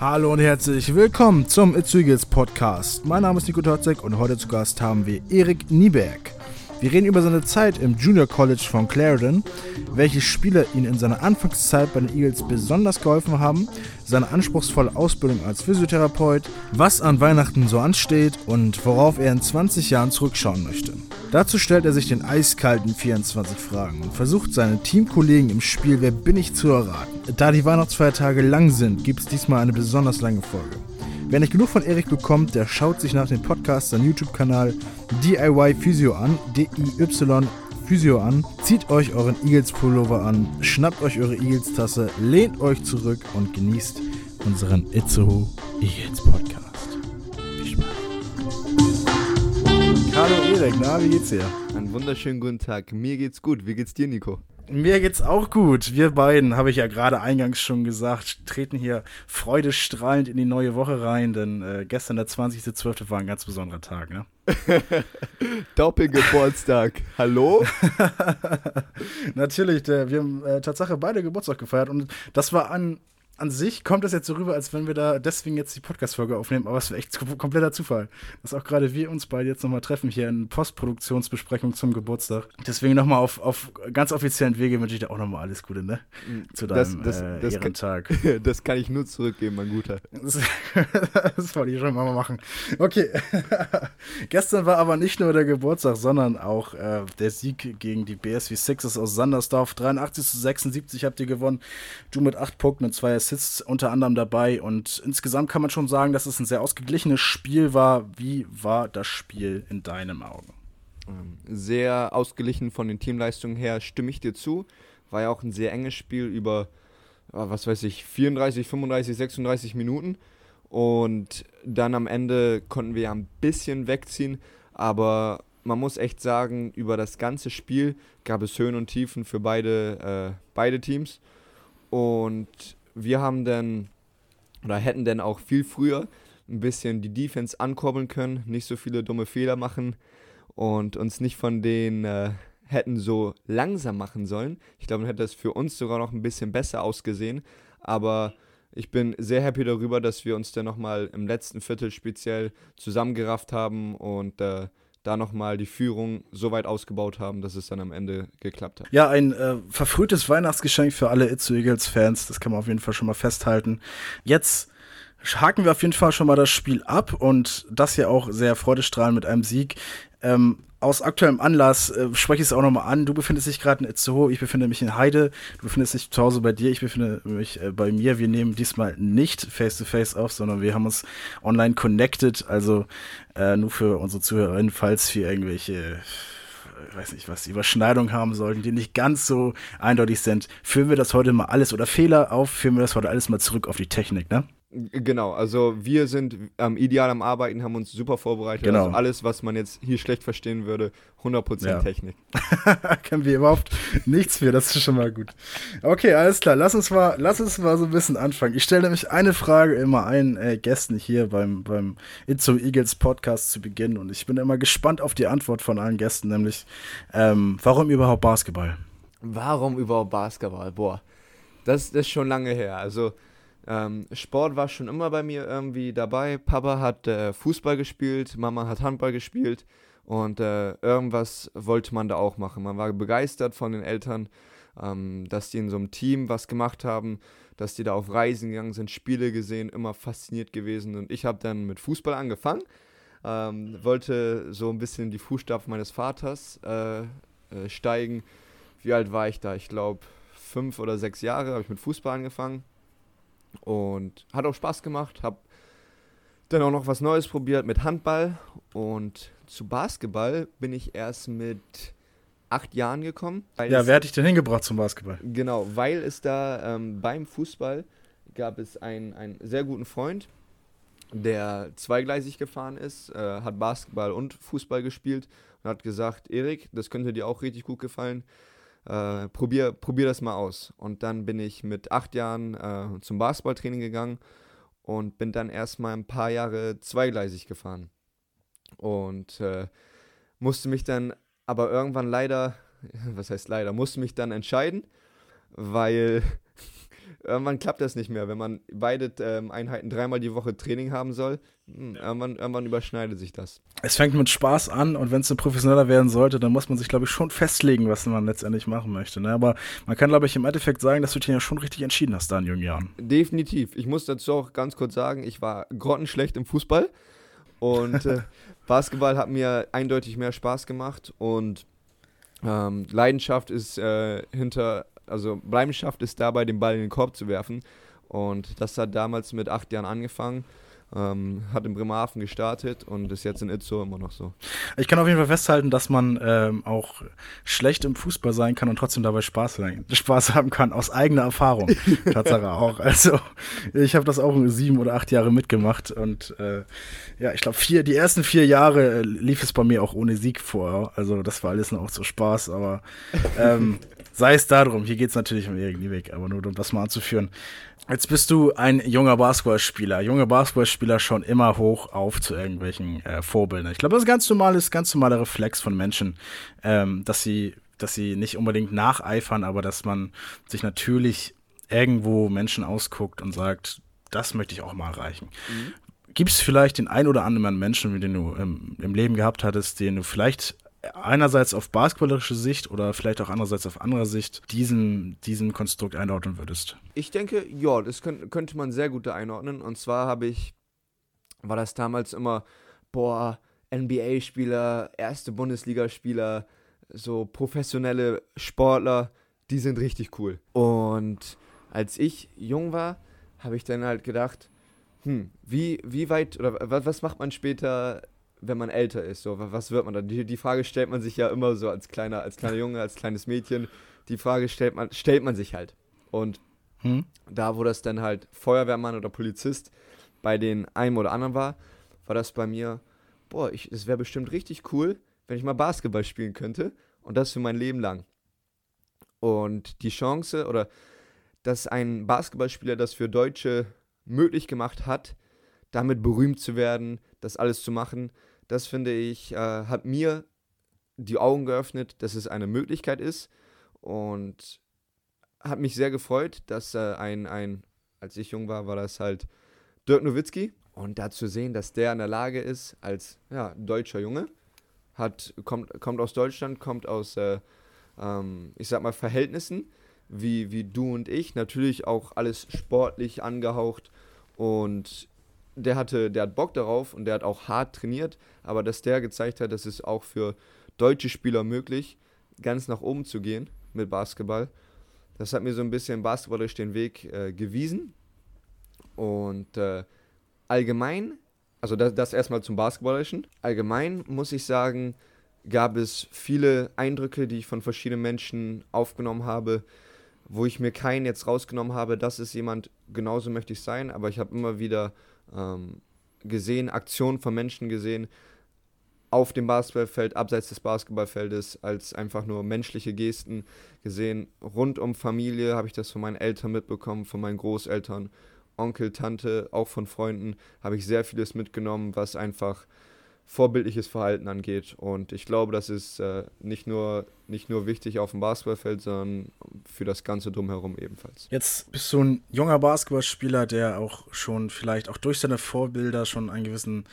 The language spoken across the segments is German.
Hallo und herzlich willkommen zum Eagles Podcast. Mein Name ist Nico Totzek und heute zu Gast haben wir Erik Nieberg. Wir reden über seine Zeit im Junior College von Clarendon, welche Spieler ihn in seiner Anfangszeit bei den Eagles besonders geholfen haben, seine anspruchsvolle Ausbildung als Physiotherapeut, was an Weihnachten so ansteht und worauf er in 20 Jahren zurückschauen möchte. Dazu stellt er sich den eiskalten 24 Fragen und versucht seinen Teamkollegen im Spiel Wer bin ich zu erraten. Da die Weihnachtsfeiertage lang sind, gibt es diesmal eine besonders lange Folge. Wer nicht genug von Erik bekommt, der schaut sich nach dem Podcast seinen YouTube-Kanal DIY Physio an, D-I-Y Physio an, zieht euch euren Eagles Pullover an, schnappt euch eure Eagles Tasse, lehnt euch zurück und genießt unseren Itzehoe Eagles Podcast. Viel Spaß. Hallo Erik, na, wie geht's dir? Einen wunderschönen guten Tag. Mir geht's gut. Wie geht's dir, Nico? Mir geht's auch gut. Wir beiden, habe ich ja gerade eingangs schon gesagt, treten hier freudestrahlend in die neue Woche rein, denn äh, gestern, der 20.12., war ein ganz besonderer Tag, ne? Doppelgeburtstag. Hallo? Natürlich, der, wir haben äh, Tatsache beide Geburtstag gefeiert und das war an an sich kommt das jetzt so rüber, als wenn wir da deswegen jetzt die Podcast-Folge aufnehmen, aber es wäre echt kompletter Zufall, dass auch gerade wir uns beide jetzt nochmal treffen hier in Postproduktionsbesprechung zum Geburtstag. Deswegen nochmal auf, auf ganz offiziellen Wege wünsche ich dir auch nochmal alles Gute, ne? Zu deinem das, das, äh, das Ehrentag. Kann, das kann ich nur zurückgeben, mein Guter. Das, das wollte ich schon mal machen. Okay. Gestern war aber nicht nur der Geburtstag, sondern auch äh, der Sieg gegen die BSV Sixers aus Sandersdorf. 83 zu 76 habt ihr gewonnen. Du mit 8 Punkten und 2 Assists Assists unter anderem dabei und insgesamt kann man schon sagen, dass es ein sehr ausgeglichenes Spiel war. Wie war das Spiel in deinen Augen? Ähm, sehr ausgeglichen von den Teamleistungen her, stimme ich dir zu. War ja auch ein sehr enges Spiel über, äh, was weiß ich, 34, 35, 36 Minuten. Und dann am Ende konnten wir ja ein bisschen wegziehen, aber man muss echt sagen, über das ganze Spiel gab es Höhen und Tiefen für beide, äh, beide Teams. Und wir haben dann oder hätten dann auch viel früher ein bisschen die Defense ankurbeln können, nicht so viele dumme Fehler machen und uns nicht von denen äh, hätten so langsam machen sollen. Ich glaube, dann hätte das für uns sogar noch ein bisschen besser ausgesehen. Aber ich bin sehr happy darüber, dass wir uns dann nochmal im letzten Viertel speziell zusammengerafft haben und äh, da nochmal die Führung so weit ausgebaut haben, dass es dann am Ende geklappt hat. Ja, ein äh, verfrühtes Weihnachtsgeschenk für alle Itzu Eagles Fans, das kann man auf jeden Fall schon mal festhalten. Jetzt haken wir auf jeden Fall schon mal das Spiel ab und das ja auch sehr freudestrahlend mit einem Sieg. Ähm, aus aktuellem Anlass äh, spreche ich es auch nochmal an. Du befindest dich gerade in Itzehoe, ich befinde mich in Heide. Du befindest dich zu Hause bei dir, ich befinde mich äh, bei mir. Wir nehmen diesmal nicht face-to-face -face auf, sondern wir haben uns online connected. Also äh, nur für unsere Zuhörerinnen, falls wir irgendwelche ich weiß nicht, was Überschneidungen haben sollten, die nicht ganz so eindeutig sind, führen wir das heute mal alles oder Fehler auf, führen wir das heute alles mal zurück auf die Technik, ne? Genau, also wir sind ähm, ideal am Arbeiten, haben uns super vorbereitet. Genau. Also alles, was man jetzt hier schlecht verstehen würde, 100% ja. Technik. Können wir überhaupt nichts für, das ist schon mal gut. Okay, alles klar, lass uns mal, lass uns mal so ein bisschen anfangen. Ich stelle nämlich eine Frage immer allen äh, Gästen hier beim, beim Itzo Eagles Podcast zu Beginn und ich bin immer gespannt auf die Antwort von allen Gästen, nämlich ähm, warum überhaupt Basketball? Warum überhaupt Basketball? Boah, das, das ist schon lange her. Also ähm, Sport war schon immer bei mir irgendwie dabei. Papa hat äh, Fußball gespielt, Mama hat Handball gespielt und äh, irgendwas wollte man da auch machen. Man war begeistert von den Eltern, ähm, dass die in so einem Team was gemacht haben, dass die da auf Reisen gegangen sind, Spiele gesehen, immer fasziniert gewesen. Und ich habe dann mit Fußball angefangen, ähm, wollte so ein bisschen in die Fußstapfen meines Vaters äh, äh steigen. Wie alt war ich da? Ich glaube, fünf oder sechs Jahre habe ich mit Fußball angefangen und hat auch Spaß gemacht. Hab dann auch noch was Neues probiert mit Handball. Und zu Basketball bin ich erst mit acht Jahren gekommen. Ja, wer hat dich denn hingebracht zum Basketball? Genau, weil es da ähm, beim Fußball gab es einen, einen sehr guten Freund, der zweigleisig gefahren ist, äh, hat Basketball und Fußball gespielt und hat gesagt, Erik, das könnte dir auch richtig gut gefallen äh, probier, probier das mal aus. Und dann bin ich mit acht Jahren äh, zum Basketballtraining gegangen und bin dann erstmal ein paar Jahre zweigleisig gefahren. Und äh, musste mich dann aber irgendwann leider, was heißt leider, musste mich dann entscheiden, weil irgendwann klappt das nicht mehr. Wenn man beide ähm, Einheiten dreimal die Woche Training haben soll, mh, hm, irgendwann, irgendwann überschneidet sich das. Es fängt mit Spaß an und wenn es professioneller werden sollte, dann muss man sich, glaube ich, schon festlegen, was man letztendlich machen möchte. Ne? Aber man kann, glaube ich, im Endeffekt sagen, dass du dich ja schon richtig entschieden hast da in jungen Jahren. Definitiv. Ich muss dazu auch ganz kurz sagen, ich war grottenschlecht im Fußball und äh, Basketball hat mir eindeutig mehr Spaß gemacht und ähm, Leidenschaft ist äh, hinter also Leidenschaft ist dabei, den Ball in den Korb zu werfen. Und das hat damals mit acht Jahren angefangen. Ähm, hat in Bremerhaven gestartet und ist jetzt in Itzo immer noch so. Ich kann auf jeden Fall festhalten, dass man ähm, auch schlecht im Fußball sein kann und trotzdem dabei Spaß, Spaß haben kann, aus eigener Erfahrung. Tatsache auch. Also ich habe das auch sieben oder acht Jahre mitgemacht und äh, ja, ich glaube, vier, die ersten vier Jahre äh, lief es bei mir auch ohne Sieg vor. Also das war alles noch so Spaß, aber ähm, sei es darum, hier geht es natürlich um Erik Niebeck, aber nur um das mal anzuführen. Jetzt bist du ein junger Basketballspieler. Junge Basketballspieler schauen immer hoch auf zu irgendwelchen äh, Vorbildern. Ich glaube, das ist ganz normales, ganz normaler Reflex von Menschen, ähm, dass sie, dass sie nicht unbedingt nacheifern, aber dass man sich natürlich irgendwo Menschen ausguckt und sagt, das möchte ich auch mal erreichen. Mhm. Gibt es vielleicht den ein oder anderen Menschen, den du im, im Leben gehabt hattest, den du vielleicht einerseits auf basketballerische Sicht oder vielleicht auch andererseits auf anderer Sicht diesen, diesen Konstrukt einordnen würdest? Ich denke, ja, das könnt, könnte man sehr gut einordnen. Und zwar habe ich, war das damals immer, boah, NBA-Spieler, erste Bundesligaspieler, so professionelle Sportler, die sind richtig cool. Und als ich jung war, habe ich dann halt gedacht, hm, wie, wie weit oder was macht man später wenn man älter ist? So, was wird man dann? Die, die Frage stellt man sich ja immer so als kleiner, als kleiner Junge, als kleines Mädchen. Die Frage stellt man, stellt man sich halt. Und hm? da, wo das dann halt Feuerwehrmann oder Polizist bei den einen oder anderen war, war das bei mir, boah, es wäre bestimmt richtig cool, wenn ich mal Basketball spielen könnte und das für mein Leben lang. Und die Chance oder dass ein Basketballspieler das für Deutsche möglich gemacht hat, damit berühmt zu werden, das alles zu machen, das finde ich, äh, hat mir die Augen geöffnet, dass es eine Möglichkeit ist und hat mich sehr gefreut, dass äh, ein, ein, als ich jung war, war das halt Dirk Nowitzki. Und da zu sehen, dass der in der Lage ist, als ja, deutscher Junge, hat, kommt, kommt aus Deutschland, kommt aus, äh, ähm, ich sag mal, Verhältnissen, wie, wie du und ich, natürlich auch alles sportlich angehaucht und der hatte, der hat Bock darauf und der hat auch hart trainiert, aber dass der gezeigt hat, dass es auch für deutsche Spieler möglich, ganz nach oben zu gehen mit Basketball. Das hat mir so ein bisschen basketballerisch den Weg äh, gewiesen. Und äh, allgemein, also das, das erstmal zum Basketballerischen. Allgemein muss ich sagen, gab es viele Eindrücke, die ich von verschiedenen Menschen aufgenommen habe, wo ich mir keinen jetzt rausgenommen habe, das ist jemand, genauso möchte ich sein, aber ich habe immer wieder ähm, gesehen, Aktionen von Menschen gesehen auf dem Basketballfeld, abseits des Basketballfeldes, als einfach nur menschliche Gesten gesehen. Rund um Familie habe ich das von meinen Eltern mitbekommen, von meinen Großeltern, Onkel, Tante, auch von Freunden habe ich sehr vieles mitgenommen, was einfach vorbildliches Verhalten angeht. Und ich glaube, das ist äh, nicht, nur, nicht nur wichtig auf dem Basketballfeld, sondern für das Ganze drumherum ebenfalls. Jetzt bist du ein junger Basketballspieler, der auch schon vielleicht auch durch seine Vorbilder schon einen gewissen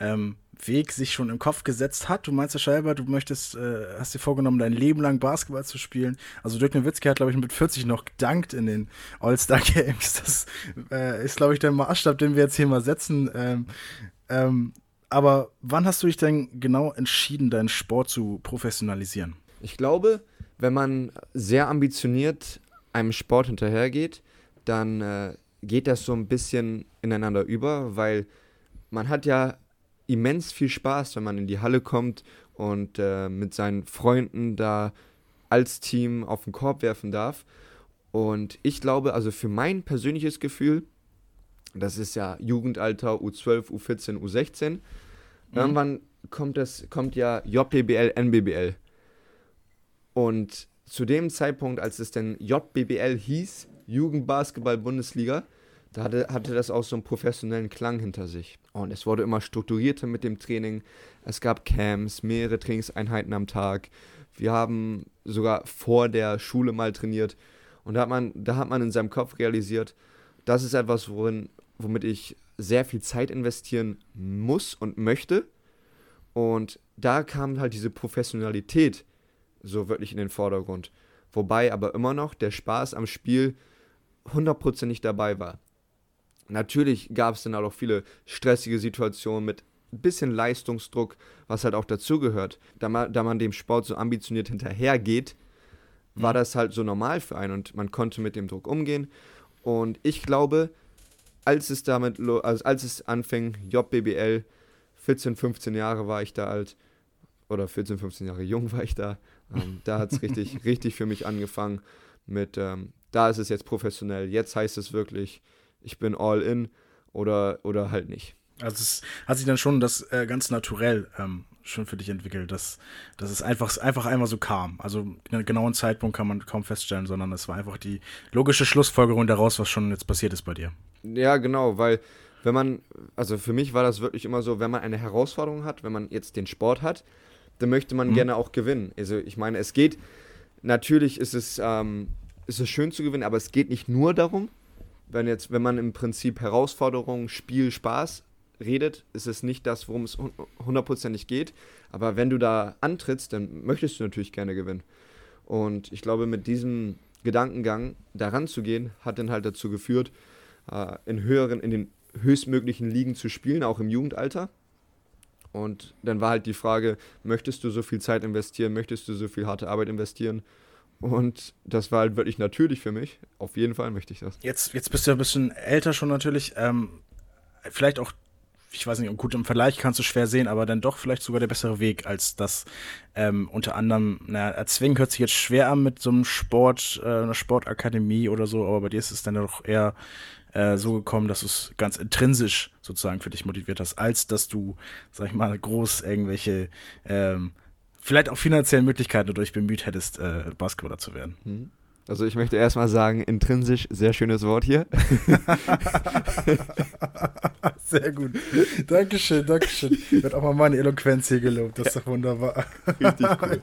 ähm, Weg sich schon im Kopf gesetzt hat. Du meinst ja selber, du möchtest, äh, hast dir vorgenommen, dein Leben lang Basketball zu spielen. Also Dirk Nowitzki hat, glaube ich, mit 40 noch gedankt in den All-Star Games. Das äh, ist, glaube ich, der Maßstab, den wir jetzt hier mal setzen. Ähm, ähm, aber wann hast du dich denn genau entschieden, deinen Sport zu professionalisieren? Ich glaube, wenn man sehr ambitioniert einem Sport hinterhergeht, dann äh, geht das so ein bisschen ineinander über, weil man hat ja immens viel Spaß, wenn man in die Halle kommt und äh, mit seinen Freunden da als Team auf den Korb werfen darf. Und ich glaube, also für mein persönliches Gefühl, das ist ja Jugendalter U12, U14, U16. Mhm. Irgendwann kommt, das, kommt ja JBL, NBBL. Und zu dem Zeitpunkt, als es denn JBBL hieß, Jugendbasketball-Bundesliga, da hatte, hatte das auch so einen professionellen Klang hinter sich. Und es wurde immer strukturierter mit dem Training. Es gab Camps, mehrere Trainingseinheiten am Tag. Wir haben sogar vor der Schule mal trainiert. Und da hat man, da hat man in seinem Kopf realisiert, das ist etwas, worin, womit ich sehr viel Zeit investieren muss und möchte. Und da kam halt diese Professionalität so wirklich in den Vordergrund. Wobei aber immer noch der Spaß am Spiel hundertprozentig dabei war. Natürlich gab es dann auch viele stressige Situationen mit ein bisschen Leistungsdruck, was halt auch dazugehört. Da man, da man dem Sport so ambitioniert hinterhergeht, war mhm. das halt so normal für einen und man konnte mit dem Druck umgehen. Und ich glaube, als es damit, also als es anfing, JBBL, 14, 15 Jahre war ich da alt, oder 14, 15 Jahre jung war ich da, ähm, da hat es richtig, richtig für mich angefangen mit, ähm, da ist es jetzt professionell, jetzt heißt es wirklich, ich bin all in oder, oder halt nicht. Also es hat sich dann schon das äh, ganz naturell ähm, schon für dich entwickelt, dass, dass es einfach, einfach einmal so kam. Also einen genauen Zeitpunkt kann man kaum feststellen, sondern es war einfach die logische Schlussfolgerung daraus, was schon jetzt passiert ist bei dir. Ja, genau, weil wenn man, also für mich war das wirklich immer so, wenn man eine Herausforderung hat, wenn man jetzt den Sport hat, dann möchte man mhm. gerne auch gewinnen. Also ich meine, es geht, natürlich ist es, ähm, ist es schön zu gewinnen, aber es geht nicht nur darum, wenn jetzt, wenn man im Prinzip Herausforderungen, Spiel, Spaß redet, ist es nicht das, worum es hundertprozentig geht. Aber wenn du da antrittst, dann möchtest du natürlich gerne gewinnen. Und ich glaube, mit diesem Gedankengang daran zu gehen, hat dann halt dazu geführt, äh, in höheren, in den höchstmöglichen Ligen zu spielen, auch im Jugendalter. Und dann war halt die Frage, möchtest du so viel Zeit investieren, möchtest du so viel harte Arbeit investieren? Und das war halt wirklich natürlich für mich. Auf jeden Fall möchte ich das. Jetzt, jetzt bist du ja ein bisschen älter schon natürlich. Ähm, vielleicht auch ich weiß nicht, gut, im Vergleich kannst du schwer sehen, aber dann doch vielleicht sogar der bessere Weg, als das ähm, unter anderem, naja, erzwingen hört sich jetzt schwer an mit so einem Sport, äh, einer Sportakademie oder so, aber bei dir ist es dann doch eher äh, so gekommen, dass du es ganz intrinsisch sozusagen für dich motiviert hast, als dass du, sag ich mal, groß irgendwelche, ähm, vielleicht auch finanziellen Möglichkeiten dadurch bemüht hättest, äh, Basketballer zu werden. Mhm. Also ich möchte erstmal sagen, intrinsisch, sehr schönes Wort hier. sehr gut. Dankeschön, Dankeschön. Wird auch mal meine Eloquenz hier gelobt, das ist doch wunderbar. Richtig cool.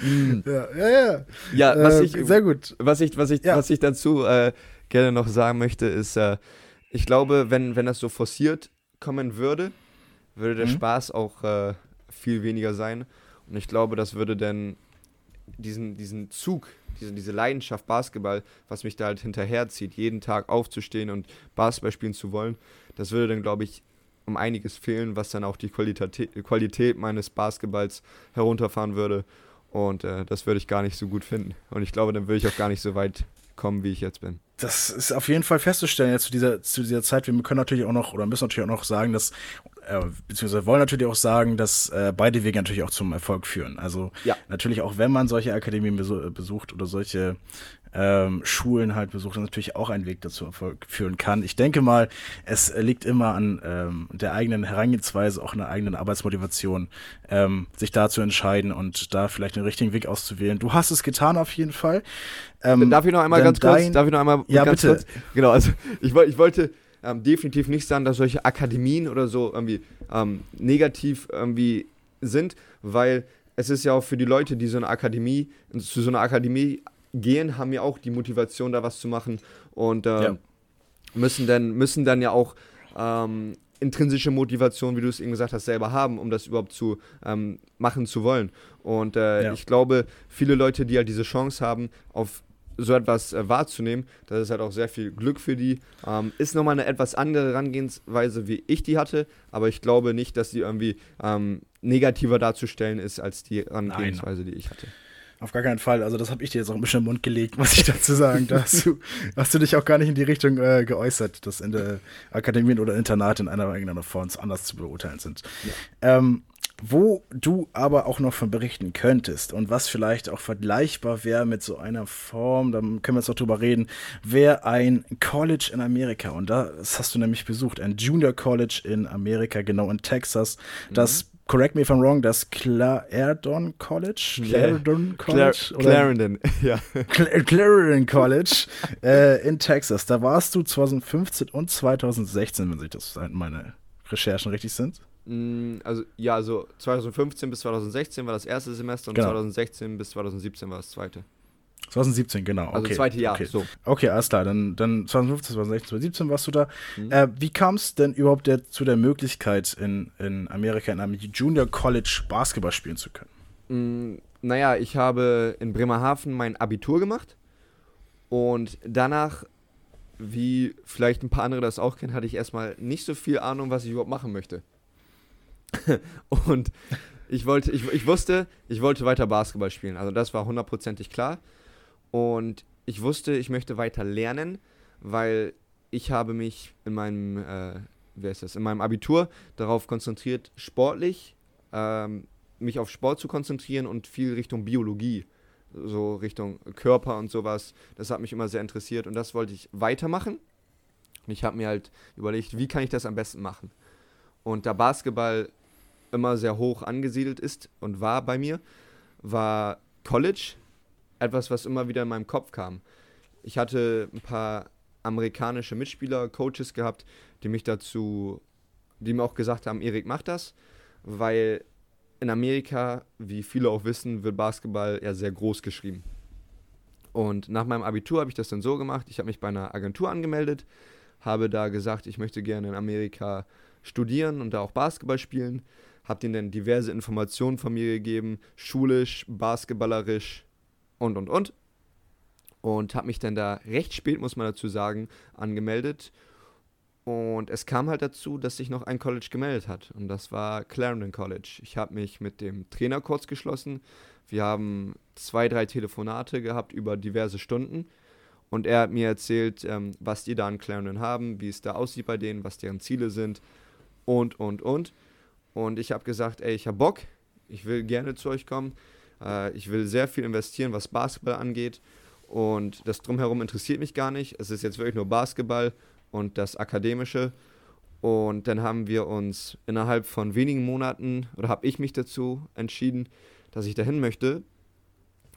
ja, ja, ja. Ja, was äh, ich, sehr gut. Was ich, was ich, ja. was ich dazu äh, gerne noch sagen möchte, ist, äh, ich glaube, wenn, wenn das so forciert kommen würde, würde der mhm. Spaß auch äh, viel weniger sein. Und ich glaube, das würde dann diesen, diesen Zug, diese, diese Leidenschaft Basketball, was mich da halt hinterherzieht, jeden Tag aufzustehen und Basketball spielen zu wollen, das würde dann, glaube ich, um einiges fehlen, was dann auch die Qualität, Qualität meines Basketballs herunterfahren würde. Und äh, das würde ich gar nicht so gut finden. Und ich glaube, dann würde ich auch gar nicht so weit kommen, wie ich jetzt bin. Das ist auf jeden Fall festzustellen jetzt zu dieser, zu dieser Zeit. Wir können natürlich auch noch oder müssen natürlich auch noch sagen, dass äh, beziehungsweise wollen natürlich auch sagen, dass äh, beide Wege natürlich auch zum Erfolg führen. Also ja. natürlich auch, wenn man solche Akademien besucht oder solche ähm, Schulen halt besucht, ist natürlich auch ein Weg dazu Erfolg führen kann. Ich denke mal, es liegt immer an ähm, der eigenen Herangehensweise, auch einer eigenen Arbeitsmotivation, ähm, sich da zu entscheiden und da vielleicht den richtigen Weg auszuwählen. Du hast es getan auf jeden Fall. Ähm, darf ich noch einmal ganz kurz? Darf ich noch einmal ja, bitte. kurz? Genau, also ich, ich wollte ähm, definitiv nicht sagen, dass solche Akademien oder so irgendwie ähm, negativ irgendwie sind, weil es ist ja auch für die Leute, die so eine Akademie, zu so einer Akademie gehen, haben ja auch die Motivation, da was zu machen und äh, ja. müssen, dann, müssen dann ja auch ähm, intrinsische Motivation, wie du es eben gesagt hast, selber haben, um das überhaupt zu ähm, machen zu wollen. Und äh, ja. ich glaube, viele Leute, die halt diese Chance haben, auf so etwas äh, wahrzunehmen, das ist halt auch sehr viel Glück für die. Ähm, ist nochmal eine etwas andere Herangehensweise, wie ich die hatte, aber ich glaube nicht, dass die irgendwie ähm, negativer darzustellen ist als die Herangehensweise, die ich hatte. Auf gar keinen Fall. Also das habe ich dir jetzt auch ein bisschen im Mund gelegt, muss ich dazu sagen. Da hast du, hast du dich auch gar nicht in die Richtung äh, geäußert, dass in der Akademien oder Internat in einer oder irgendeiner Form anders zu beurteilen sind. Ja. Ähm, wo du aber auch noch von berichten könntest und was vielleicht auch vergleichbar wäre mit so einer Form, da können wir jetzt noch drüber reden, wäre ein College in Amerika. Und das hast du nämlich besucht, ein Junior College in Amerika, genau in Texas, mhm. das correct me if I'm wrong, das Clarendon College? Clarendon College? Clarendon, ja. Clarendon College äh, in Texas. Da warst du 2015 und 2016, wenn sich das meine Recherchen richtig sind. Mm, also, ja, also 2015 bis 2016 war das erste Semester und genau. 2016 bis 2017 war das zweite. 2017, genau. Also okay. zweite Jahr, okay. so. Okay, alles klar. Dann, dann 2015, 2016, 2017 warst du da. Mhm. Äh, wie kam es denn überhaupt der, zu der Möglichkeit, in, in Amerika in einem Junior College Basketball spielen zu können? Mm, naja, ich habe in Bremerhaven mein Abitur gemacht und danach, wie vielleicht ein paar andere das auch kennen, hatte ich erstmal nicht so viel Ahnung, was ich überhaupt machen möchte. und ich wollte, ich, ich wusste, ich wollte weiter Basketball spielen. Also das war hundertprozentig klar. Und ich wusste, ich möchte weiter lernen, weil ich habe mich in meinem, äh, wer ist das, in meinem Abitur darauf konzentriert, sportlich ähm, mich auf Sport zu konzentrieren und viel Richtung Biologie, so Richtung Körper und sowas. Das hat mich immer sehr interessiert und das wollte ich weitermachen. Und ich habe mir halt überlegt, wie kann ich das am besten machen? Und da Basketball immer sehr hoch angesiedelt ist und war bei mir, war College etwas, was immer wieder in meinem Kopf kam. Ich hatte ein paar amerikanische Mitspieler, Coaches gehabt, die mich dazu, die mir auch gesagt haben, Erik, mach das, weil in Amerika, wie viele auch wissen, wird Basketball ja sehr groß geschrieben. Und nach meinem Abitur habe ich das dann so gemacht, ich habe mich bei einer Agentur angemeldet, habe da gesagt, ich möchte gerne in Amerika studieren und da auch Basketball spielen, habe denen dann diverse Informationen von mir gegeben, schulisch, basketballerisch und und und. Und habe mich dann da recht spät, muss man dazu sagen, angemeldet. Und es kam halt dazu, dass sich noch ein College gemeldet hat. Und das war Clarendon College. Ich habe mich mit dem Trainer kurz geschlossen. Wir haben zwei, drei Telefonate gehabt über diverse Stunden. Und er hat mir erzählt, ähm, was die da in Clarendon haben, wie es da aussieht bei denen, was deren Ziele sind und, und, und. Und ich habe gesagt, ey, ich habe Bock, ich will gerne zu euch kommen. Äh, ich will sehr viel investieren, was Basketball angeht. Und das drumherum interessiert mich gar nicht. Es ist jetzt wirklich nur Basketball und das Akademische. Und dann haben wir uns innerhalb von wenigen Monaten, oder habe ich mich dazu entschieden, dass ich dahin möchte.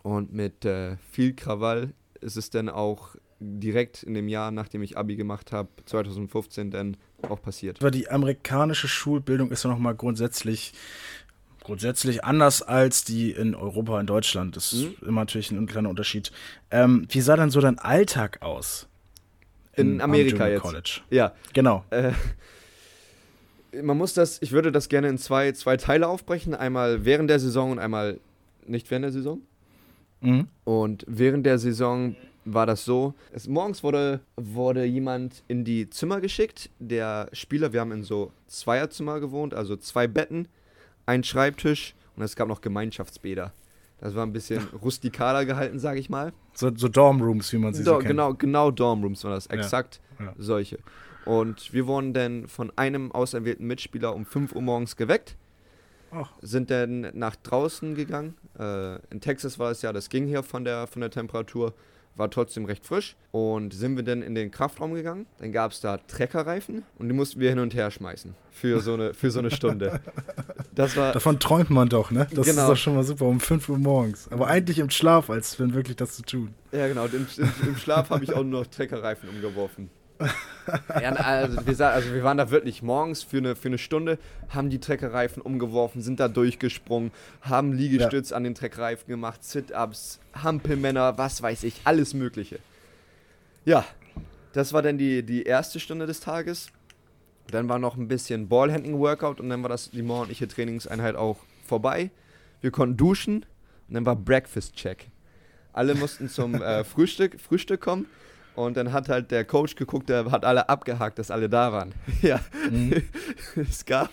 Und mit äh, viel Krawall ist es dann auch direkt in dem Jahr, nachdem ich Abi gemacht habe, 2015, dann auch passiert. Aber die amerikanische Schulbildung ist ja nochmal grundsätzlich grundsätzlich anders als die in Europa, in Deutschland. Das ist immer natürlich ein kleiner Unterschied. Ähm, wie sah dann so dein Alltag aus? In, Amerika jetzt. College. Ja. Genau. Äh, man muss das, ich würde das gerne in zwei, zwei Teile aufbrechen. Einmal während der Saison und einmal nicht während der Saison. Mhm. Und während der Saison war das so, es, morgens wurde, wurde jemand in die Zimmer geschickt. Der Spieler, wir haben in so Zweierzimmer gewohnt, also zwei Betten, ein Schreibtisch und es gab noch Gemeinschaftsbäder. Das war ein bisschen rustikaler gehalten, sage ich mal. So, so Dormrooms, wie man sie Do, so kennt. genau, genau Dormrooms waren das, exakt ja. solche. Und wir wurden dann von einem auserwählten Mitspieler um 5 Uhr morgens geweckt, Ach. sind dann nach draußen gegangen. Äh, in Texas war es ja, das ging hier von der, von der Temperatur, war trotzdem recht frisch. Und sind wir dann in den Kraftraum gegangen. Dann gab es da Treckerreifen und die mussten wir hin und her schmeißen für so eine, für so eine Stunde. Das war, Davon träumt man doch, ne? Das Genau. ist doch schon mal super, um 5 Uhr morgens. Aber eigentlich im Schlaf, als wenn wirklich das zu tun. Ja, genau. Im, im, im Schlaf habe ich auch nur noch Treckerreifen umgeworfen. ja, also, wir, also wir waren da wirklich morgens für eine, für eine Stunde, haben die Treckerreifen umgeworfen, sind da durchgesprungen, haben Liegestütz an den Treckreifen gemacht, Sit-Ups, Hampelmänner, was weiß ich, alles Mögliche. Ja, das war dann die, die erste Stunde des Tages. Dann war noch ein bisschen Ballhandling-Workout und dann war das die morgendliche Trainingseinheit auch vorbei. Wir konnten duschen und dann war Breakfast-Check. Alle mussten zum äh, Frühstück, Frühstück kommen und dann hat halt der Coach geguckt, der hat alle abgehakt, dass alle da waren. ja, es gab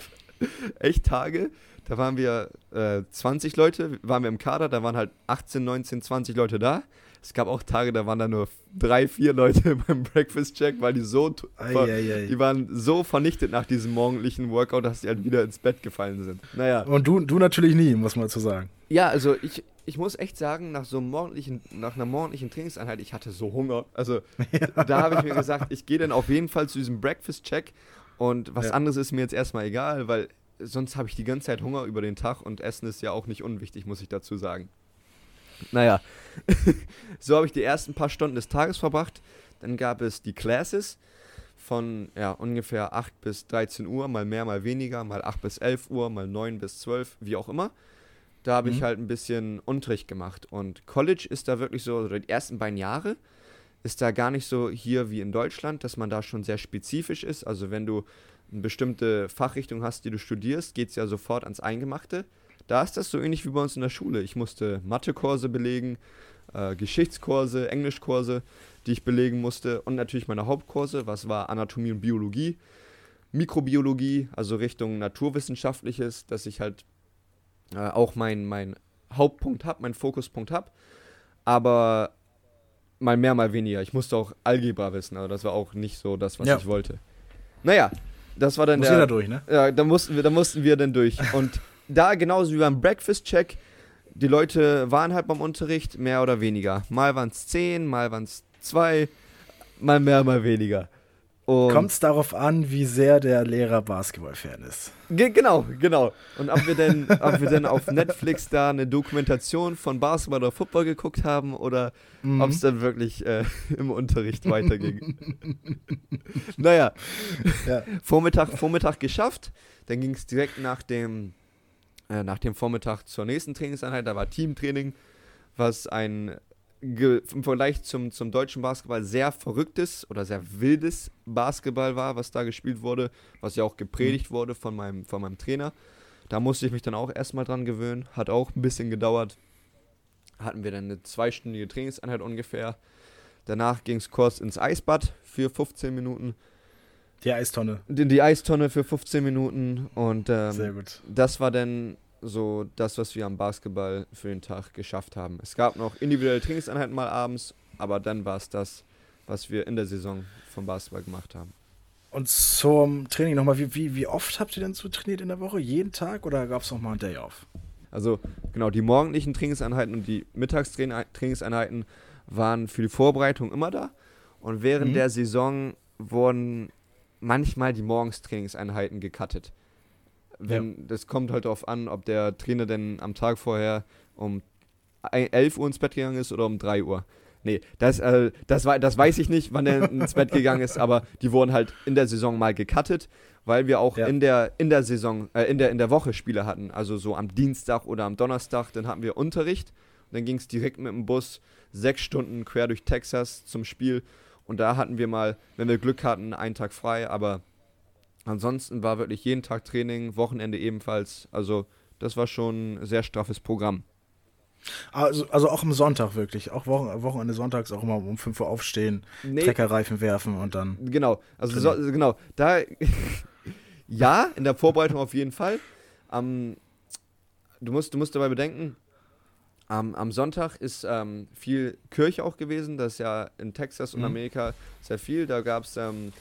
echt Tage, da waren wir äh, 20 Leute, waren wir im Kader, da waren halt 18, 19, 20 Leute da. Es gab auch Tage, da waren da nur drei, vier Leute beim Breakfast-Check, weil die so, ver- Eieiei. die waren so vernichtet nach diesem morgendlichen Workout, dass die halt wieder ins Bett gefallen sind. Naja. Und du, du natürlich nie, muss man dazu sagen. Ja, also ich, ich muss echt sagen, nach so einem morgendlichen, nach einer morgendlichen Trainingseinheit, ich hatte so Hunger. Also da habe ich mir gesagt, ich gehe dann auf jeden Fall zu diesem Breakfast-Check und was Ja. anderes ist mir jetzt erstmal egal, weil sonst habe ich die ganze Zeit Hunger über den Tag und Essen ist ja auch nicht unwichtig, muss ich dazu sagen. Naja, so habe ich die ersten paar Stunden des Tages verbracht. Dann gab es die Classes von ja, ungefähr 8 bis 13 Uhr, mal mehr, mal weniger, mal 8 bis 11 Uhr, mal 9 bis 12, wie auch immer. Da habe mhm. ich halt ein bisschen Unterricht gemacht. Und College ist da wirklich so, also die ersten beiden Jahre ist da gar nicht so hier wie in Deutschland, dass man da schon sehr spezifisch ist. Also wenn du eine bestimmte Fachrichtung hast, die du studierst, geht es ja sofort ans Eingemachte. Da ist das so ähnlich wie bei uns in der Schule. Ich musste Mathekurse belegen, äh, Geschichtskurse, Englischkurse, die ich belegen musste und natürlich meine Hauptkurse, was war Anatomie und Biologie, Mikrobiologie, also Richtung Naturwissenschaftliches, dass ich halt äh, auch meinen mein Hauptpunkt habe, meinen Fokuspunkt habe. Aber mal mehr, mal weniger. Ich musste auch Algebra wissen, aber das war auch nicht so das, was ja. ich wollte. Naja, das war dann Muss der. durch, ne? Ja, da mussten wir, da mussten wir dann durch. Und da genauso wie beim Breakfast-Check, die Leute waren halt beim Unterricht, mehr oder weniger. Mal waren es zehn, mal waren es zwei, mal mehr, mal weniger. Kommt es darauf an, wie sehr der Lehrer Basketball-Fan ist? Ge genau, genau. Und ob wir, denn, ob wir denn auf Netflix da eine Dokumentation von Basketball oder Football geguckt haben oder mhm. ob es dann wirklich äh, im Unterricht weiterging. naja, ja. Vormittag, Vormittag geschafft. Dann ging es direkt nach dem, äh, nach dem Vormittag zur nächsten Trainingseinheit. Da war Teamtraining, was ein im Vergleich zum, zum deutschen Basketball sehr verrücktes oder sehr wildes Basketball war, was da gespielt wurde, was ja auch gepredigt mhm. wurde von meinem, von meinem Trainer. Da musste ich mich dann auch erstmal dran gewöhnen. Hat auch ein bisschen gedauert. Hatten wir dann eine zweistündige Trainingseinheit ungefähr. Danach ging es kurz ins Eisbad für 15 Minuten. Die Eistonne. Die, die Eistonne für 15 Minuten. Und ähm, Sehr gut. das war dann so das, was wir am Basketball für den Tag geschafft haben. Es gab noch individuelle Trainingseinheiten mal abends, aber dann war es das, was wir in der Saison vom Basketball gemacht haben. Und zum Training nochmal, wie, wie, wie oft habt ihr denn so trainiert in der Woche? Jeden Tag oder gab es nochmal einen Day off? Also genau, die morgendlichen Trainingseinheiten und die Mittagstrainingseinheiten waren für die Vorbereitung immer da. Und während mhm. der Saison wurden manchmal die Morgenstrainingseinheiten gecuttet. Wenn, ja. Das kommt halt darauf an, ob der Trainer denn am Tag vorher um 11 Uhr ins Bett gegangen ist oder um 3 Uhr. Nee, das, äh, das, das weiß ich nicht, wann er ins Bett gegangen ist, aber die wurden halt in der Saison mal gecuttet, weil wir auch ja. in, der, in der Saison, äh, in, der, in der Woche Spiele hatten. Also so am Dienstag oder am Donnerstag, dann hatten wir Unterricht. Und dann ging es direkt mit dem Bus sechs Stunden quer durch Texas zum Spiel. Und da hatten wir mal, wenn wir Glück hatten, einen Tag frei, aber Ansonsten war wirklich jeden Tag Training, Wochenende ebenfalls. Also das war schon ein sehr straffes Programm. Also, also auch am Sonntag wirklich. Auch Wochen, Wochenende sonntags auch immer um 5 Uhr aufstehen, nee. Treckerreifen werfen und dann. Genau, also so, genau. Da ja, in der Vorbereitung auf jeden Fall. Um, du, musst, du musst dabei bedenken, um, am Sonntag ist ähm, viel Kirche auch gewesen. Das ist ja in Texas und mhm. Amerika sehr viel. Da gab es ähm,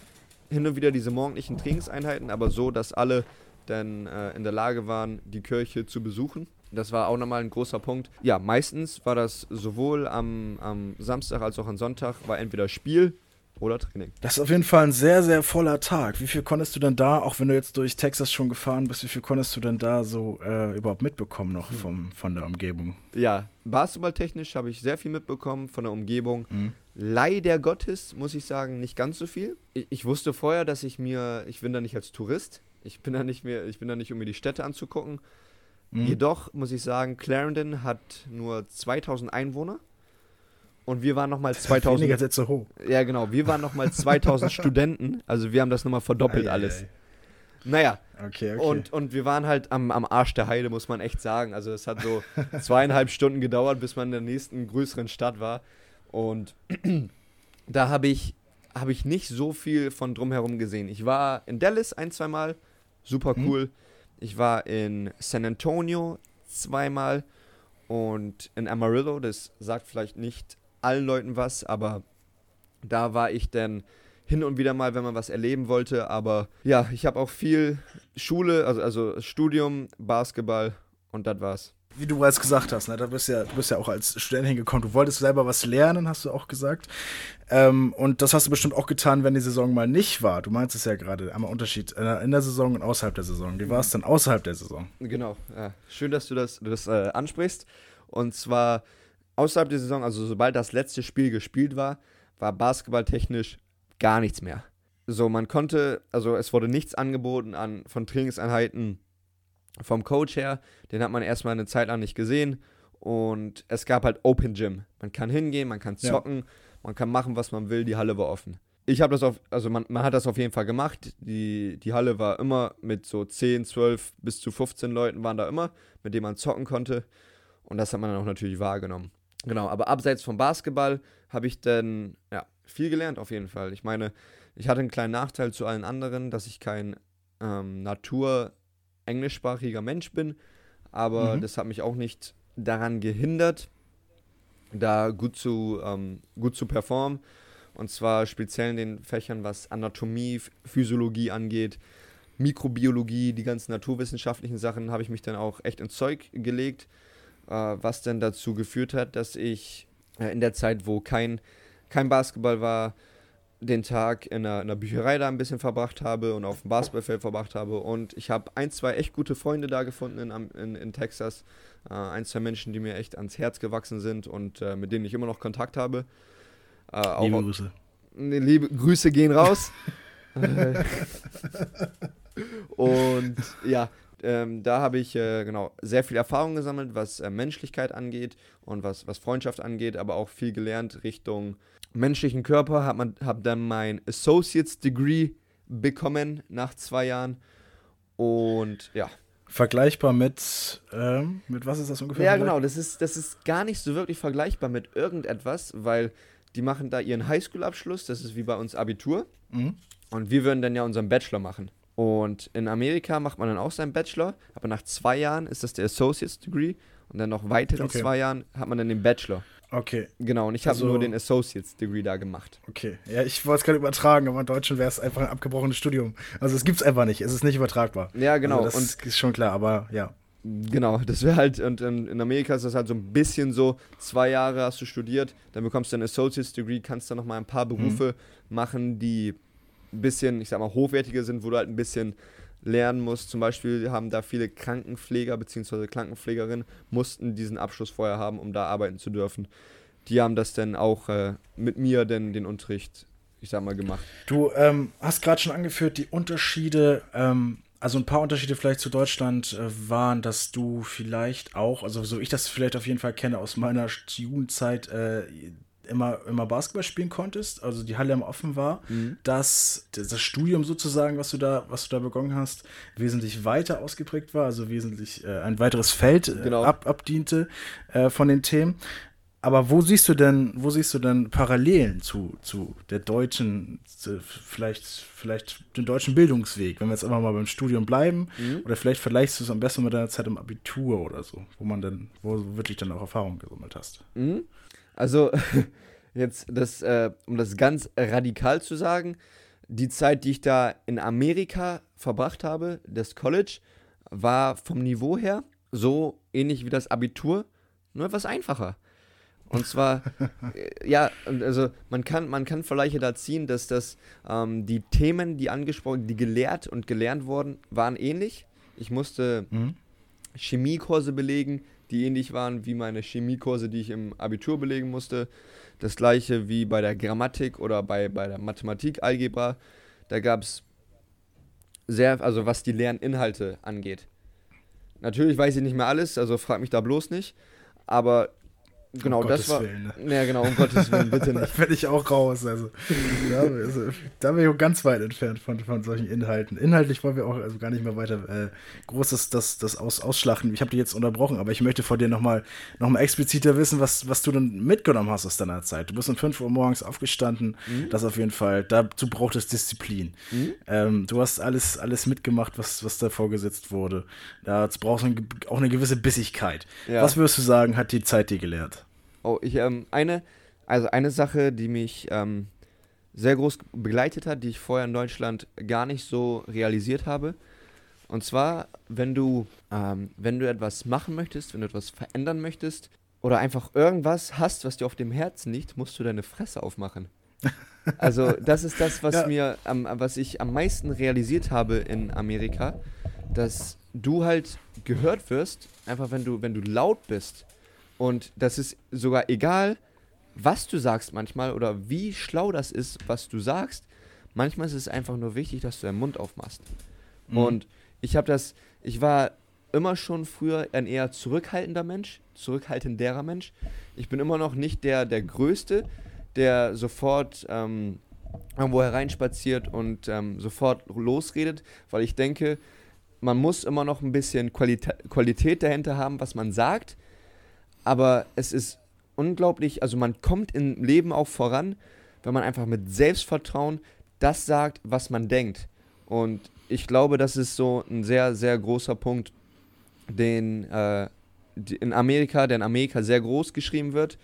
hin und wieder diese morgendlichen Trainingseinheiten, aber so, dass alle dann äh, in der Lage waren, die Kirche zu besuchen. Das war auch nochmal ein großer Punkt. Ja, meistens war das sowohl am, am Samstag als auch am Sonntag, war entweder Spiel oder Training. Das ist auf jeden Fall ein sehr, sehr voller Tag. Wie viel konntest du denn da, auch wenn du jetzt durch Texas schon gefahren bist, wie viel konntest du denn da so äh, überhaupt mitbekommen noch vom, von der Umgebung? Ja, basketballtechnisch habe ich sehr viel mitbekommen von der Umgebung. Mhm. Leider Gottes, muss ich sagen, nicht ganz so viel. Ich, ich, wusste vorher, dass ich mir, ich bin da nicht als Tourist, ich bin da nicht mehr, ich bin da nicht, um mir die Städte anzugucken. Mhm. Jedoch muss ich sagen, Clarendon hat nur 2000 Einwohner und wir waren nochmal 2000. Weniger Sätze hoch. Ja, genau. Wir waren nochmal 2000 Studenten. Also wir haben das nochmal verdoppelt ei, alles. Ei, ei. Naja. Okay, okay. Und, und wir waren halt am, am Arsch der Heide, muss man echt sagen. Also es hat so zweieinhalb Stunden gedauert, bis man in der nächsten größeren Stadt war. Und da habe ich, hab ich nicht so viel von drumherum gesehen. Ich war in Dallas ein, zweimal, super mhm. cool. Hm. Ich war in San Antonio zweimal und in Amarillo, das sagt vielleicht nicht allen Leuten was, aber da war ich dann hin und wieder mal, wenn man was erleben wollte. Aber ja, ich habe auch viel Schule, also, also Studium, Basketball und das war's wie du bereits gesagt hast, ne, da bist ja, du bist ja auch als Student hingekommen. Du wolltest selber was lernen, hast du auch gesagt. Ähm, und das hast du bestimmt auch getan, wenn die Saison mal nicht war. Du meinst es ja gerade, einmal Unterschied in der Saison und außerhalb der Saison. Wie war es denn außerhalb der Saison? Genau, ja. schön, dass du das, das äh, ansprichst. Und zwar außerhalb der Saison, also sobald das letzte Spiel gespielt war, war basketballtechnisch gar nichts mehr. So, man konnte, also es wurde nichts angeboten an, von Trainingseinheiten vom Coach her, den hat man erstmal eine Zeit lang nicht gesehen. Und es gab halt Open Gym. Man kann hingehen, man kann zocken, ja. man kann machen, was man will. Die Halle war offen. Ich habe das auf, also man, man hat das auf jeden Fall gemacht. Die, die Halle war immer mit so 10, 12 bis zu 15 Leuten waren da immer, mit denen man zocken konnte. Und das hat man dann auch natürlich wahrgenommen. Genau, aber abseits vom Basketball habe ich dann ja, viel gelernt auf jeden Fall. Ich meine, ich hatte einen kleinen Nachteil zu allen anderen, dass ich kein ähm, natur-englischsprachiger Mensch bin, aber mhm. das hat mich auch nicht daran gehindert, da gut zu, ähm, gut zu performen. Und zwar speziell in den Fächern, was Anatomie, Physiologie angeht, Mikrobiologie, die ganzen naturwissenschaftlichen Sachen, habe ich mich dann auch echt ins Zeug gelegt, äh, was dann dazu geführt hat, dass ich äh, in der Zeit, wo kein, kein Basketball war, den Tag in einer, in einer, Bücherei da ein bisschen verbracht habe und auf dem Basketballfeld verbracht habe. Und ich habe ein, zwei echt gute Freunde da gefunden in, in, in Texas. Äh, ein, zwei Menschen, die mir echt ans Herz gewachsen sind und äh, mit denen ich immer noch Kontakt habe. Äh, liebe Grüße. Ne, liebe Grüße gehen raus. und ja, ähm, da habe ich äh, genau sehr viel Erfahrung gesammelt, was äh, Menschlichkeit angeht und was, was Freundschaft angeht, aber auch viel gelernt Richtung menschlichen Körper. Habe hab dann mein Associates Degree bekommen nach zwei Jahren. Und ja. Vergleichbar mit, ähm, mit was ist das ungefähr? Ja, genau, das ist, das ist gar nicht so wirklich vergleichbar mit irgendetwas, weil die machen da ihren Highschool-Abschluss, das ist wie bei uns Abitur. Mhm. Und wir würden dann ja unseren Bachelor machen. Und in Amerika macht man dann auch seinen Bachelor, aber nach zwei Jahren ist das der Associate's Degree und dann noch weitere okay. zwei Jahren hat man dann den Bachelor. Okay. Genau, und ich habe also, nur den Associate's Degree da gemacht. Okay, ja, ich wollte es gerade übertragen, aber in Deutschland wäre es einfach ein abgebrochenes Studium. Also es gibt es einfach nicht, es ist nicht übertragbar. Ja, genau. Also das und ist schon klar, aber ja. Genau, das wäre halt, und in Amerika ist das halt so ein bisschen so, zwei Jahre hast du studiert, dann bekommst du ein Associate's Degree, kannst dann nochmal ein paar Berufe mhm. machen, die ein bisschen, ich sag mal, hochwertiger sind, wo du halt ein bisschen lernen musst. Zum Beispiel haben da viele Krankenpfleger bzw. Krankenpflegerinnen mussten diesen Abschluss vorher haben, um da arbeiten zu dürfen. Die haben das dann auch äh, mit mir denn den Unterricht, ich sag mal, gemacht. Du ähm, hast gerade schon angeführt, die Unterschiede, ähm, also ein paar Unterschiede vielleicht zu Deutschland äh, waren, dass du vielleicht auch, also so ich das vielleicht auf jeden Fall kenne aus meiner Jugendzeit, äh, immer, immer Basketball spielen konntest, also die Halle immer offen war, mhm. dass das Studium sozusagen, was du da, was du da begonnen hast, wesentlich weiter ausgeprägt war, also wesentlich äh, ein weiteres Feld äh, genau. ab, abdiente äh, von den Themen. Aber wo siehst du denn, wo siehst du denn Parallelen zu, zu der deutschen, zu vielleicht, vielleicht den deutschen Bildungsweg, wenn wir jetzt einfach mal beim Studium bleiben, mhm. oder vielleicht vergleichst du es am besten mit deiner Zeit im Abitur oder so, wo man dann, wo du wirklich dann auch Erfahrung gesammelt hast. Mhm. Also, jetzt das, äh, um das ganz radikal zu sagen, die Zeit, die ich da in Amerika verbracht habe, das College, war vom Niveau her so ähnlich wie das Abitur, nur etwas einfacher. Und zwar, äh, ja, also man kann, man kann Vergleiche da ziehen, dass das ähm, die Themen, die angesprochen, die gelehrt und gelernt wurden, waren ähnlich. Ich musste mhm. Chemiekurse belegen, die ähnlich waren wie meine Chemiekurse, die ich im Abitur belegen musste. Das gleiche wie bei der Grammatik oder bei, bei der Mathematik, Algebra. Da gab es sehr, also was die Lerninhalte angeht. Natürlich weiß ich nicht mehr alles, also frag mich da bloß nicht. Aber Genau, um das war. Willen, ne? Ja, genau, um Gottes Willen, bitte nicht. da werde ich auch raus. Also, da, also, da bin ich auch ganz weit entfernt von, von solchen Inhalten. Inhaltlich wollen wir auch also gar nicht mehr weiter äh, großes das, das aus, ausschlachten. Ich habe dich jetzt unterbrochen, aber ich möchte vor dir nochmal noch mal expliziter wissen, was, was du dann mitgenommen hast aus deiner Zeit. Du bist um 5 Uhr morgens aufgestanden. Mhm. Das auf jeden Fall. Dazu braucht es Disziplin. Mhm. Ähm, du hast alles, alles mitgemacht, was, was da vorgesetzt wurde. Dazu brauchst du auch eine gewisse Bissigkeit. Ja. Was würdest du sagen, hat die Zeit dir gelehrt? Oh, ich, ähm, eine, also eine Sache, die mich ähm, sehr groß begleitet hat, die ich vorher in Deutschland gar nicht so realisiert habe. Und zwar, wenn du, ähm, wenn du etwas machen möchtest, wenn du etwas verändern möchtest oder einfach irgendwas hast, was dir auf dem Herzen liegt, musst du deine Fresse aufmachen. Also, das ist das, was ja. mir, am, was ich am meisten realisiert habe in Amerika, dass du halt gehört wirst, einfach wenn du, wenn du laut bist und das ist sogar egal, was du sagst manchmal oder wie schlau das ist, was du sagst. Manchmal ist es einfach nur wichtig, dass du deinen Mund aufmachst. Mhm. Und ich habe das, ich war immer schon früher ein eher zurückhaltender Mensch, zurückhaltenderer Mensch. Ich bin immer noch nicht der, der Größte, der sofort ähm, irgendwo hereinspaziert und ähm, sofort losredet, weil ich denke, man muss immer noch ein bisschen Qualitä Qualität dahinter haben, was man sagt. Aber es ist unglaublich, also man kommt im Leben auch voran, wenn man einfach mit Selbstvertrauen das sagt, was man denkt. Und ich glaube, das ist so ein sehr, sehr großer Punkt, den äh, in Amerika, der in Amerika sehr groß geschrieben wird.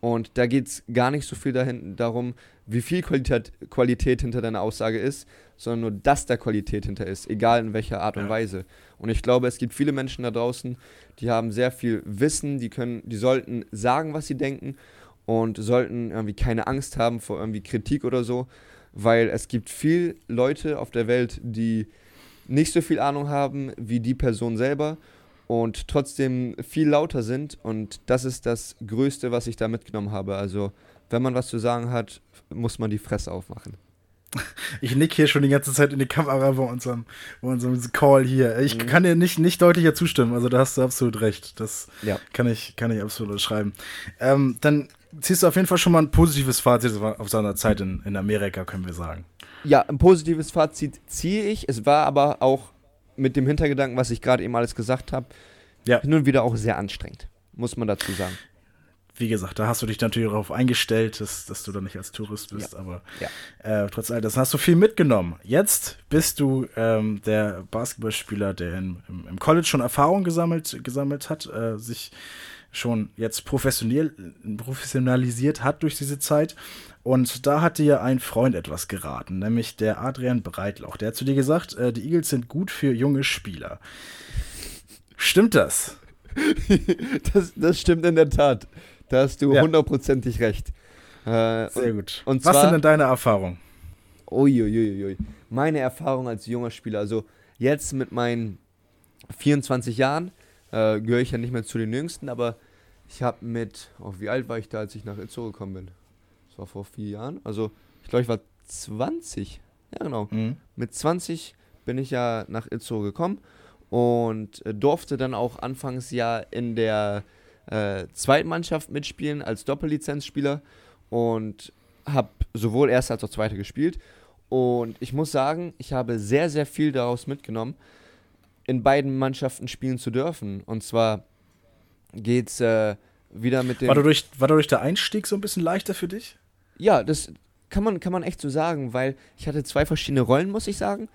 Und da geht es gar nicht so viel dahin, darum, wie viel Qualität, Qualität hinter deiner Aussage ist, sondern nur, dass da Qualität hinter ist, egal in welcher Art und ja. Weise. Und ich glaube, es gibt viele Menschen da draußen, die haben sehr viel Wissen, die können, die sollten sagen, was sie denken und sollten irgendwie keine Angst haben vor irgendwie Kritik oder so, weil es gibt viele Leute auf der Welt, die nicht so viel Ahnung haben wie die Person selber und trotzdem viel lauter sind und das ist das Größte, was ich da mitgenommen habe. Also wenn man was zu sagen hat, muss man die Fresse aufmachen. Ich nick hier schon die ganze Zeit in die Kamera bei unserem, bei unserem Call hier. Ich mhm. kann dir nicht, nicht deutlicher zustimmen. Also da hast du absolut recht. Das ja. kann, ich, kann ich absolut schreiben. Ähm, dann ziehst du auf jeden Fall schon mal ein positives Fazit auf seiner Zeit in, in Amerika, können wir sagen. Ja, ein positives Fazit ziehe ich. Es war aber auch mit dem Hintergedanken, was ich gerade eben alles gesagt habe, ja. hin und wieder auch sehr anstrengend, muss man dazu sagen. Wie gesagt, da hast du dich natürlich darauf eingestellt, dass, dass du da nicht als Tourist bist, ja. aber ja. Äh, trotz all das hast du viel mitgenommen. Jetzt bist du ähm, der Basketballspieler, der in, im, im, College schon Erfahrung gesammelt, gesammelt hat, äh, sich schon jetzt professionell, professionalisiert hat durch diese Zeit. Und da hat dir ein Freund etwas geraten, nämlich der Adrian Breitlauch. Der hat zu dir gesagt, äh, die Eagles sind gut für junge Spieler. Stimmt das? das? Das stimmt in der Tat. Da hast du hundertprozentig ja. recht. Äh, Sehr gut. Und Was sind denn deine Erfahrungen? Uiuiuiui. Meine Erfahrung als junger Spieler, also jetzt mit meinen 24 Jahren, äh, gehöre ich ja nicht mehr zu den Jüngsten, aber ich habe mit, oh, wie alt war ich da, als ich nach Itzo gekommen bin? Das war vor vier Jahren. Also, ich glaube, ich war 20. Ja, genau. Mhm. Mit 20 bin ich ja nach Itzo gekommen und äh, durfte dann auch anfangs ja in der äh, zweiten Mannschaft mitspielen als Doppellizenzspieler und habe sowohl erste als auch zweite gespielt. Und ich muss sagen, ich habe sehr, sehr viel daraus mitgenommen, in beiden Mannschaften spielen zu dürfen. Und zwar geht es äh, wieder mit dem. War dadurch, war dadurch der Einstieg so ein bisschen leichter für dich? Ja, das kann man, kann man echt so sagen, weil ich hatte zwei verschiedene Rollen, muss ich sagen.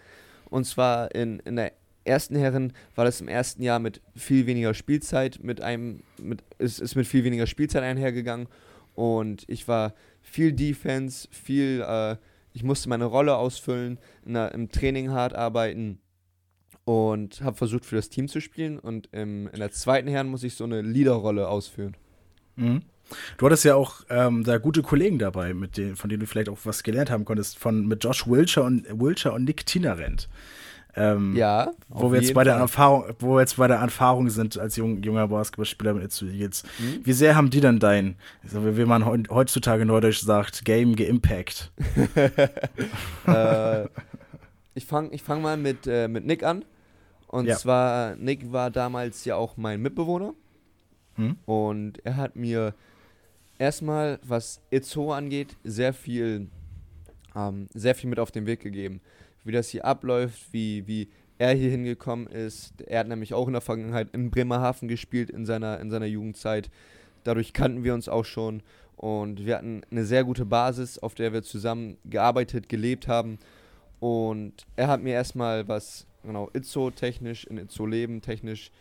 Und zwar in, in der ersten Herren war das im ersten Jahr mit viel weniger Spielzeit, mit einem, mit, ist, ist mit viel weniger Spielzeit einhergegangen. Und ich war viel Defense, viel, äh, ich musste meine Rolle ausfüllen, der, im Training hart arbeiten und habe versucht für das Team zu spielen. Und im, in der zweiten Herren muss ich so eine Leaderrolle ausführen. Mhm. Du hattest ja auch ähm, da gute Kollegen dabei, mit denen, von denen du vielleicht auch was gelernt haben konntest, von mit Josh Wilcher und Wilcher und Nick Tinarent. Ähm, ja. Wo wir jetzt bei der Erfahrung, wo wir jetzt bei der Erfahrung sind als jung, junger Basketballspieler mit Itzu Eagles. Mhm. Wie sehr haben die denn dein, also wie man heutzutage neudeutsch sagt, Game geimpact? äh, ich fange ich fang mal mit, äh, mit Nick an. Und ja. zwar, Nick war damals ja auch mein Mitbewohner. Mhm. Und er hat mir erstmal, was Itzo angeht, sehr viel, ähm, sehr viel mit auf den Weg gegeben wie das hier abläuft, wie, wie er hier hingekommen ist. Er hat nämlich auch in der Vergangenheit in Bremerhaven gespielt in seiner, in seiner Jugendzeit. Dadurch kannten wir uns auch schon und wir hatten eine sehr gute Basis, auf der wir zusammen gearbeitet, gelebt haben. Und er hat mir erstmal was, genau, Itzo-technisch, in Itzo-Leben technisch,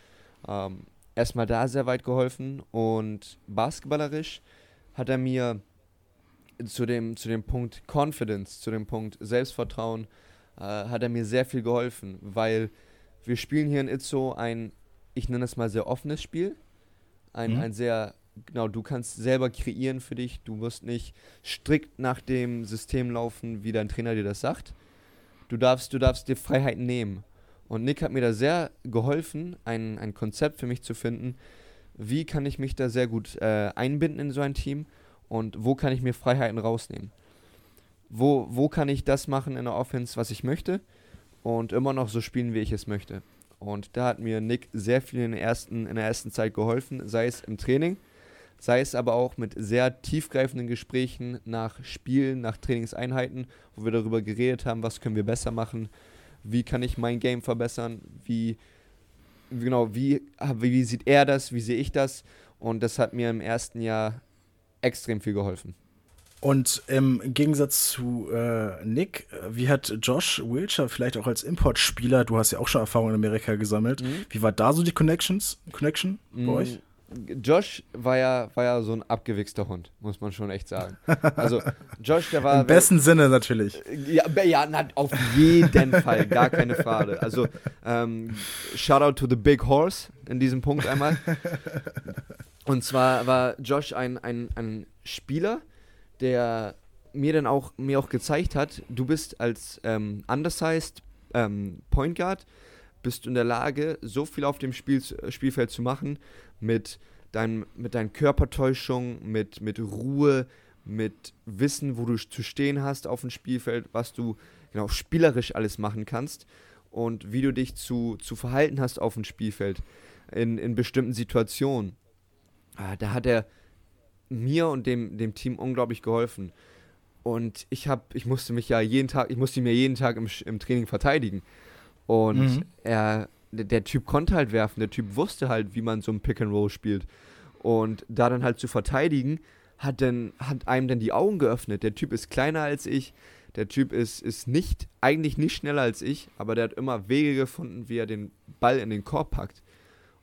ähm, erstmal da sehr weit geholfen. Und basketballerisch hat er mir zu dem, zu dem Punkt Confidence, zu dem Punkt Selbstvertrauen, äh, hat er mir sehr viel geholfen, weil wir spielen hier in Itzo ein, ich nenne es mal sehr offenes Spiel. Ein, mhm. ein sehr, genau, du kannst selber kreieren für dich. Du musst nicht strikt nach dem System laufen, wie dein Trainer dir das sagt. Du darfst, du darfst dir Freiheiten nehmen. Und Nick hat mir da sehr geholfen, ein, ein Konzept für mich zu finden. Wie kann ich mich da sehr gut äh, einbinden in so ein Team und wo kann ich mir Freiheiten rausnehmen? wo, wo kann ich das machen in der Offense, was ich möchte und immer noch so spielen, wie ich es möchte. Und da hat mir Nick sehr viel in der ersten, in der ersten Zeit geholfen, sei es im Training, sei es aber auch mit sehr tiefgreifenden Gesprächen nach Spielen, nach Trainingseinheiten, wo wir darüber geredet haben, was können wir besser machen, wie kann ich mein Game verbessern, wie, genau, wie, wie sieht er das, wie sehe ich das. Und das hat mir im ersten Jahr extrem viel geholfen. Und im Gegensatz zu äh, Nick, wie hat Josh Wilcher vielleicht auch als Importspieler, du hast ja auch schon Erfahrung in Amerika gesammelt, mhm. wie war da so die Connections, Connection bei mhm. euch? Josh war ja, war ja so ein abgewichster Hund, muss man schon echt sagen. Also Josh, der war. Im besten Sinne natürlich. Ja, ja na, auf jeden Fall, gar keine Frage. Also ähm, Shoutout to the Big Horse in diesem Punkt einmal. Und zwar war Josh ein, ein, ein Spieler, der mir dann auch, mir auch gezeigt hat, du bist als ähm, undersized ähm, Point Guard, bist du in der Lage, so viel auf dem Spiel, Spielfeld zu machen, mit, dein, mit deinen Körpertäuschungen, mit, mit Ruhe, mit Wissen, wo du zu stehen hast auf dem Spielfeld, was du genau spielerisch alles machen kannst und wie du dich zu, zu verhalten hast auf dem Spielfeld in, in bestimmten Situationen. Ah, da hat er mir und dem, dem Team unglaublich geholfen. Und ich habe, ich musste mich ja jeden Tag, ich musste mir jeden Tag im, im Training verteidigen. Und mhm. er, der, Typ konnte halt werfen, der Typ wusste halt, wie man so ein Pick and Roll spielt. Und da dann halt zu verteidigen, hat, dann, hat einem dann die Augen geöffnet. Der Typ ist kleiner als ich, der Typ ist, ist nicht, eigentlich nicht schneller als ich, aber der hat immer Wege gefunden, wie er den Ball in den Korb packt.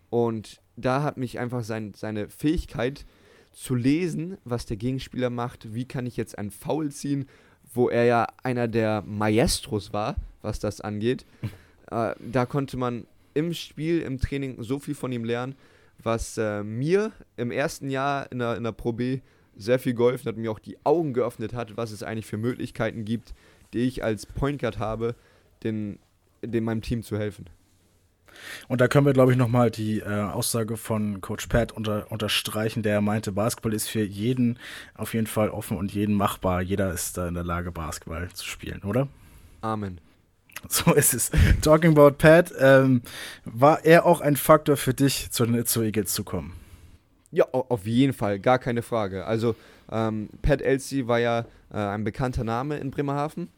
Und da hat mich einfach sein, seine Fähigkeit zu lesen, was der Gegenspieler macht, wie kann ich jetzt einen Foul ziehen, wo er ja einer der Maestros war, was das angeht. äh, da konnte man im Spiel, im Training so viel von ihm lernen, was äh, mir im ersten Jahr in der, in der Pro B sehr viel geholfen hat, mir auch die Augen geöffnet hat, was es eigentlich für Möglichkeiten gibt, die ich als Point Guard habe, den, den meinem Team zu helfen. Und da können wir, glaube ich, nochmal die äh, Aussage von Coach Pat unter, unterstreichen, der meinte, Basketball ist für jeden auf jeden Fall offen und jeden machbar. Jeder ist da in der Lage, Basketball zu spielen, oder? Amen. So ist es. Talking about Pat, ähm, war er auch ein Faktor für dich, zu den Itzo Eagles zu kommen? Ja, auf jeden Fall, gar keine Frage. Also, ähm, Pat Elsie war ja äh, ein bekannter Name in Bremerhaven.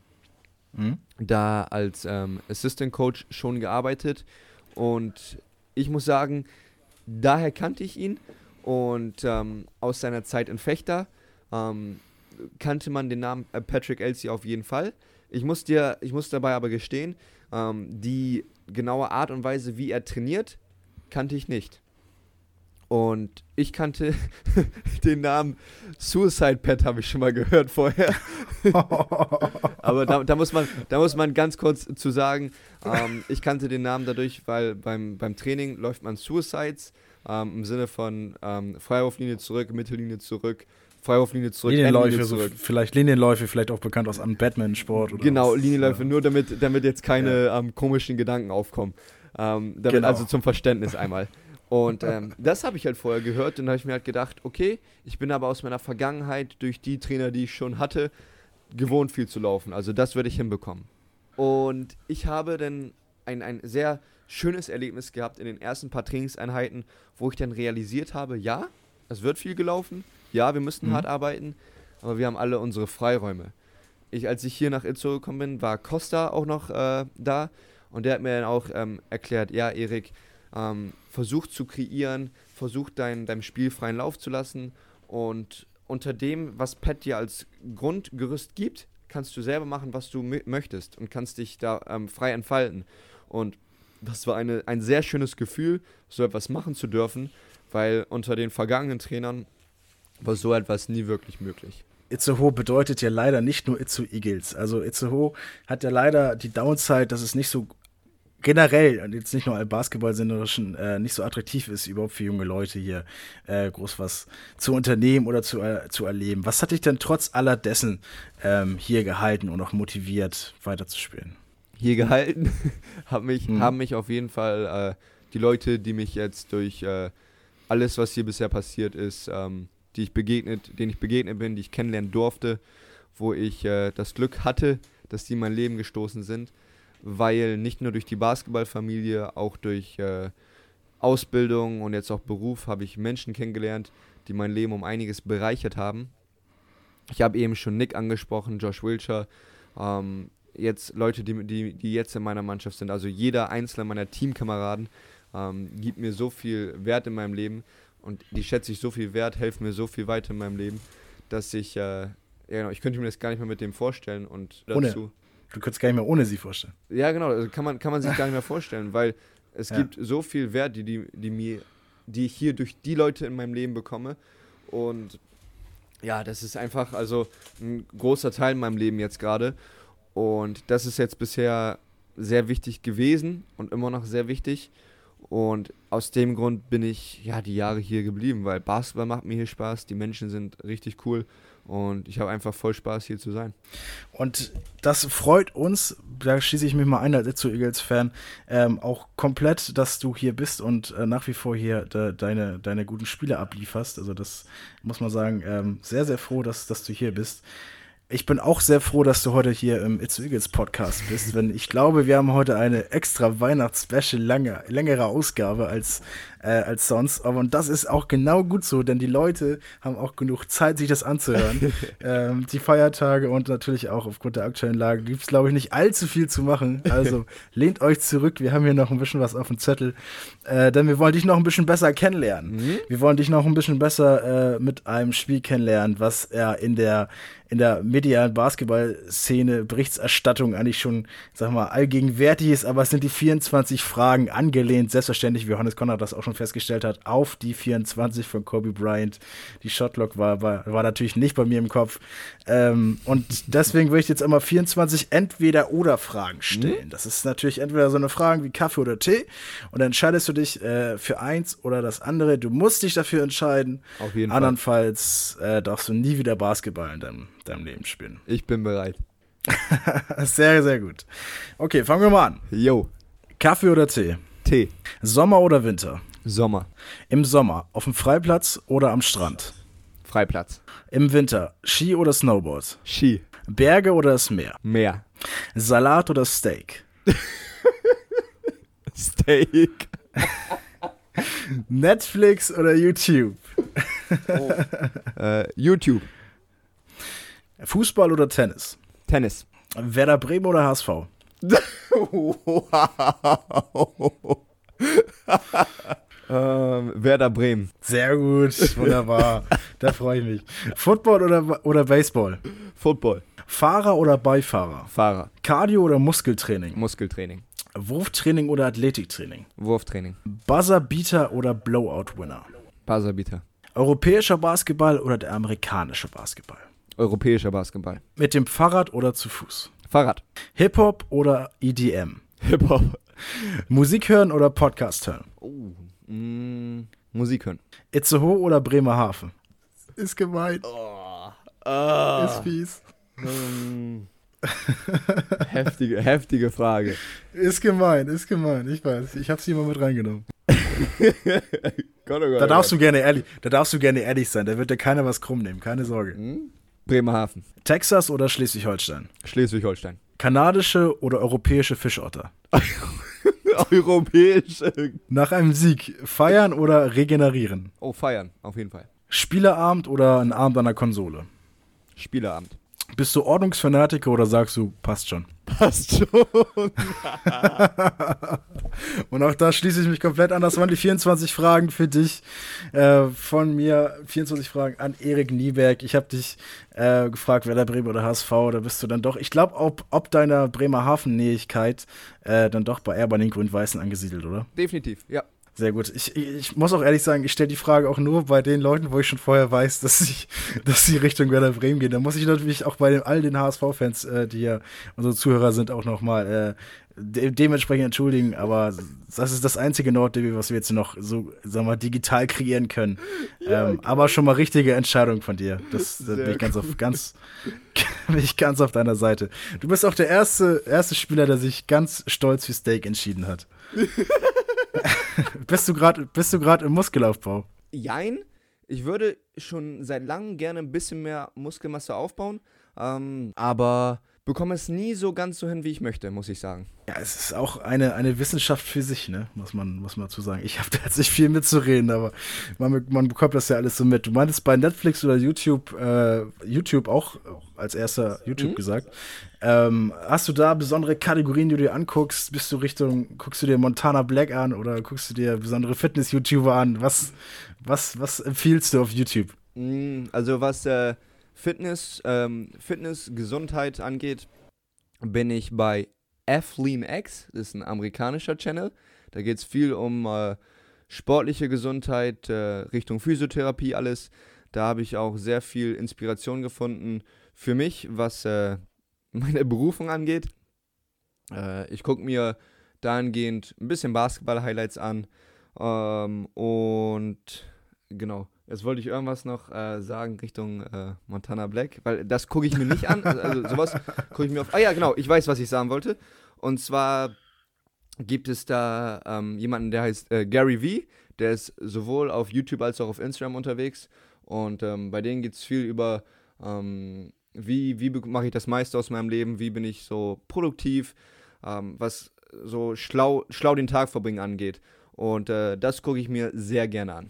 Mhm. Da als ähm, Assistant Coach schon gearbeitet und ich muss sagen, daher kannte ich ihn und ähm, aus seiner Zeit in Fechter ähm, kannte man den Namen äh, Patrick Elsie auf jeden Fall. Ich muss, dir, ich muss dabei aber gestehen, ähm, die genaue Art und Weise, wie er trainiert, kannte ich nicht. Und ich kannte den Namen Suicide Pet, habe ich schon mal gehört vorher. Aber da, da, muss man, da muss man ganz kurz zu sagen, ähm, ich kannte den Namen dadurch, weil beim, beim Training läuft man Suicides ähm, im Sinne von ähm, Freiwurflinie zurück, Mittellinie zurück, Freiwurflinie zurück, Linienläufe, zurück. So vielleicht Linienläufe, vielleicht auch bekannt aus einem Batman-Sport. Genau, was. Linienläufe, ja. nur damit, damit jetzt keine ja. ähm, komischen Gedanken aufkommen. Ähm, damit genau. Also zum Verständnis einmal. Und ähm, das habe ich halt vorher gehört und habe ich mir halt gedacht, okay, ich bin aber aus meiner Vergangenheit durch die Trainer, die ich schon hatte, gewohnt viel zu laufen. Also das werde ich hinbekommen. Und ich habe dann ein, ein sehr schönes Erlebnis gehabt in den ersten paar Trainingseinheiten, wo ich dann realisiert habe, ja, es wird viel gelaufen, ja, wir müssen mhm. hart arbeiten, aber wir haben alle unsere Freiräume. Ich, als ich hier nach Itzo gekommen bin, war Costa auch noch äh, da und der hat mir dann auch ähm, erklärt, ja, Erik, ähm, versucht zu kreieren, versucht dein, deinem Spiel freien Lauf zu lassen und unter dem, was Pat dir als Grundgerüst gibt, kannst du selber machen, was du möchtest und kannst dich da ähm, frei entfalten. Und das war eine, ein sehr schönes Gefühl, so etwas machen zu dürfen, weil unter den vergangenen Trainern war so etwas nie wirklich möglich. Itzehoe bedeutet ja leider nicht nur Itzehoe Eagles. Also Itzehoe hat ja leider die Downside, dass es nicht so generell, jetzt nicht nur im Basketball-Sinnerischen, äh, nicht so attraktiv ist, überhaupt für junge Leute hier äh, groß was zu unternehmen oder zu, äh, zu erleben. Was hat dich denn trotz aller dessen ähm, hier gehalten und auch motiviert, weiterzuspielen? Hier gehalten haben mich, hm. haben mich auf jeden Fall äh, die Leute, die mich jetzt durch äh, alles, was hier bisher passiert ist, ähm, die ich begegnet, denen ich begegnet bin, die ich kennenlernen durfte, wo ich äh, das Glück hatte, dass die in mein Leben gestoßen sind, weil nicht nur durch die Basketballfamilie, auch durch äh, Ausbildung und jetzt auch Beruf habe ich Menschen kennengelernt, die mein Leben um einiges bereichert haben. Ich habe eben schon Nick angesprochen, Josh Wilcher, ähm, jetzt Leute, die, die, die jetzt in meiner Mannschaft sind. Also jeder einzelne meiner Teamkameraden ähm, gibt mir so viel Wert in meinem Leben und die schätze ich so viel wert, helfen mir so viel weiter in meinem Leben, dass ich, äh, ja genau, ich könnte mir das gar nicht mehr mit dem vorstellen und dazu. Ohne. Du könntest gar nicht mehr ohne sie vorstellen. Ja, genau, also kann man, kann man sich gar nicht mehr vorstellen, weil es ja. gibt so viel Wert, die, die, die mir, die ich hier durch die Leute in meinem Leben bekomme. Und ja, das ist einfach also ein großer Teil in meinem Leben jetzt gerade. Und das ist jetzt bisher sehr wichtig gewesen und immer noch sehr wichtig. Und aus dem Grund bin ich ja die Jahre hier geblieben, weil Basketball macht mir hier Spaß, die Menschen sind richtig cool und ich habe einfach voll Spaß hier zu sein. Und das freut uns, da schließe ich mich mal ein als Itzu Eagles-Fan, ähm, auch komplett, dass du hier bist und äh, nach wie vor hier de, deine, deine guten Spiele ablieferst. Also das muss man sagen, ähm, sehr, sehr froh, dass, dass du hier bist. Ich bin auch sehr froh, dass du heute hier im It's Eagles Podcast bist, denn ich glaube, wir haben heute eine extra Weihnachts-Special lange, längere Ausgabe als, äh, als sonst. Aber und das ist auch genau gut so, denn die Leute haben auch genug Zeit, sich das anzuhören. ähm, die Feiertage und natürlich auch aufgrund der aktuellen Lage gibt es, glaube ich, nicht allzu viel zu machen. Also lehnt euch zurück, wir haben hier noch ein bisschen was auf dem Zettel, äh, denn wir wollen dich noch ein bisschen besser kennenlernen. Mhm. Wir wollen dich noch ein bisschen besser äh, mit einem Spiel kennenlernen, was er in der in der medialen Basketball-Szene Berichterstattung eigentlich schon, sag mal, allgegenwärtig ist, aber es sind die 24 Fragen angelehnt, selbstverständlich, wie Johannes Konrad das auch schon festgestellt hat, auf die 24 von Kobe Bryant. Die Shotlock war, war, war natürlich nicht bei mir im Kopf. Ähm, und deswegen würde ich jetzt immer 24 Entweder-Oder-Fragen stellen. Mhm. Das ist natürlich entweder so eine Frage wie Kaffee oder Tee und dann entscheidest du dich äh, für eins oder das andere. Du musst dich dafür entscheiden. Auf jeden Andernfalls äh, darfst du nie wieder Basketball in deinem deinem Leben spielen. Ich bin bereit. sehr, sehr gut. Okay, fangen wir mal an. Jo. Kaffee oder Tee? Tee. Sommer oder Winter? Sommer. Im Sommer auf dem Freiplatz oder am Strand? Freiplatz. Im Winter Ski oder Snowboard? Ski. Berge oder das Meer? Meer. Salat oder Steak? Steak. Netflix oder YouTube? Oh. Äh, YouTube. Fußball oder Tennis? Tennis. Werder Bremen oder HSV? ähm, Werder Bremen. Sehr gut, wunderbar. da freue ich mich. Football oder, oder Baseball? Football. Fahrer oder Beifahrer? Fahrer. Cardio oder Muskeltraining? Muskeltraining. Wurftraining oder Athletiktraining? Wurftraining. Buzzerbeater oder Blowout-Winner? Buzzerbeater. Europäischer Basketball oder der amerikanische Basketball? Europäischer Basketball. Mit dem Fahrrad oder zu Fuß? Fahrrad. Hip-Hop oder EDM? Hip-Hop. Musik hören oder Podcast hören? Oh, mm, Musik hören. Itzehoe oder Bremerhaven? Ist gemein. Oh, oh. Ist fies. Um, heftige, heftige Frage. Ist gemein, ist gemein. Ich weiß. Ich habe sie immer mit reingenommen. Gott, oh Gott, da darfst du gerne ehrlich, da darfst du gerne ehrlich sein. Da wird dir keiner was krumm nehmen. Keine Sorge. Hm? Bremerhaven. Texas oder Schleswig-Holstein? Schleswig-Holstein. Kanadische oder europäische Fischotter? europäische. Nach einem Sieg feiern oder regenerieren? Oh, feiern, auf jeden Fall. Spieleabend oder ein Abend an der Konsole? Spieleabend. Bist du Ordnungsfanatiker oder sagst du, passt schon? Passt schon. Und auch da schließe ich mich komplett an. Das waren die 24 Fragen für dich äh, von mir. 24 Fragen an Erik Nieberg. Ich habe dich äh, gefragt, wer der Bremer oder HSV, da bist du dann doch, ich glaube, ob, ob deiner Bremerhaven-Nähigkeit äh, dann doch bei er bei den Grün-Weißen angesiedelt, oder? Definitiv, ja. Sehr gut. Ich, ich muss auch ehrlich sagen, ich stelle die Frage auch nur bei den Leuten, wo ich schon vorher weiß, dass, ich, dass sie Richtung Werder Bremen gehen. Da muss ich natürlich auch bei den, all den HSV-Fans, äh, die ja unsere Zuhörer sind, auch nochmal äh, de dementsprechend entschuldigen. Aber das ist das einzige Nordderby, was wir jetzt noch so, sagen wir, digital kreieren können. Ja, ähm, aber schon mal richtige Entscheidung von dir. Das, da bin ich ganz auf, ganz, bin ich ganz auf deiner Seite. Du bist auch der erste, erste Spieler, der sich ganz stolz für Steak entschieden hat. bist du gerade im Muskelaufbau? Jein. Ich würde schon seit langem gerne ein bisschen mehr Muskelmasse aufbauen. Ähm, aber bekomme es nie so ganz so hin, wie ich möchte, muss ich sagen. Ja, es ist auch eine, eine Wissenschaft für sich, ne? muss, man, muss man dazu sagen. Ich habe da jetzt nicht viel mitzureden, aber man, man bekommt das ja alles so mit. Du meintest bei Netflix oder YouTube, äh, YouTube auch als erster YouTube mhm. gesagt. Ähm, hast du da besondere Kategorien, die du dir anguckst? Bist du Richtung, guckst du dir Montana Black an oder guckst du dir besondere Fitness-YouTuber an? Was, was, was empfiehlst du auf YouTube? Mm, also was äh, Fitness, ähm, Fitness, Gesundheit angeht, bin ich bei AthleanX. Das ist ein amerikanischer Channel. Da geht es viel um äh, sportliche Gesundheit, äh, Richtung Physiotherapie, alles. Da habe ich auch sehr viel Inspiration gefunden für mich, was äh, meine Berufung angeht. Äh, ich gucke mir dahingehend ein bisschen Basketball-Highlights an. Ähm, und genau, Jetzt wollte ich irgendwas noch äh, sagen Richtung äh, Montana Black, weil das gucke ich mir nicht an. Also, also sowas gucke ich mir auf. Ah ja, genau, ich weiß, was ich sagen wollte. Und zwar gibt es da ähm, jemanden, der heißt äh, Gary V. Der ist sowohl auf YouTube als auch auf Instagram unterwegs. Und ähm, bei denen geht es viel über, ähm, wie, wie mache ich das meiste aus meinem Leben, wie bin ich so produktiv, ähm, was so schlau, schlau den Tag verbringen angeht. Und äh, das gucke ich mir sehr gerne an.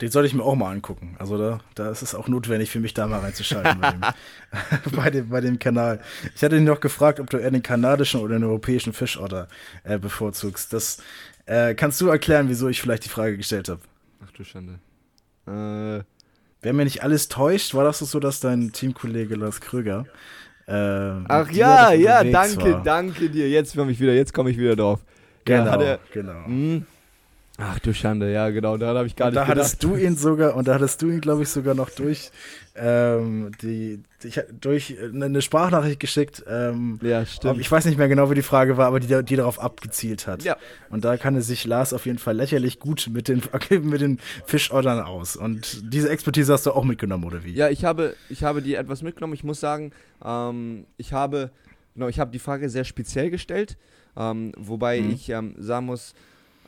Den soll ich mir auch mal angucken. Also da, da ist es auch notwendig für mich, da mal reinzuschalten bei, dem, bei, dem, bei dem Kanal. Ich hatte ihn noch gefragt, ob du eher den kanadischen oder den europäischen Fischotter äh, bevorzugst. Das äh, kannst du erklären, wieso ich vielleicht die Frage gestellt habe. Ach du Schande. Äh. Wenn mir nicht alles täuscht, war das so, dass dein Teamkollege Lars Kröger äh, Ach ja, ja, danke, war. danke dir. Jetzt komme ich wieder, jetzt komme ich wieder drauf. Genau, ja, er, genau. Mh, hm? Ach du Schande, ja genau, da habe ich gar und nicht da gedacht. hattest du ihn sogar, und da hattest du ihn, glaube ich, sogar noch durch ähm, die, die, durch eine Sprachnachricht geschickt. Ähm, ja, stimmt. Ich weiß nicht mehr genau, wie die Frage war, aber die, die darauf abgezielt hat. Ja. Und da kann es sich Lars auf jeden Fall lächerlich gut mit den, mit den Fischoddern aus. Und diese Expertise hast du auch mitgenommen, oder wie? Ja, ich habe, ich habe die etwas mitgenommen. Ich muss sagen, ähm, ich habe, genau, ich habe die Frage sehr speziell gestellt, ähm, wobei mhm. ich ähm, sagen muss,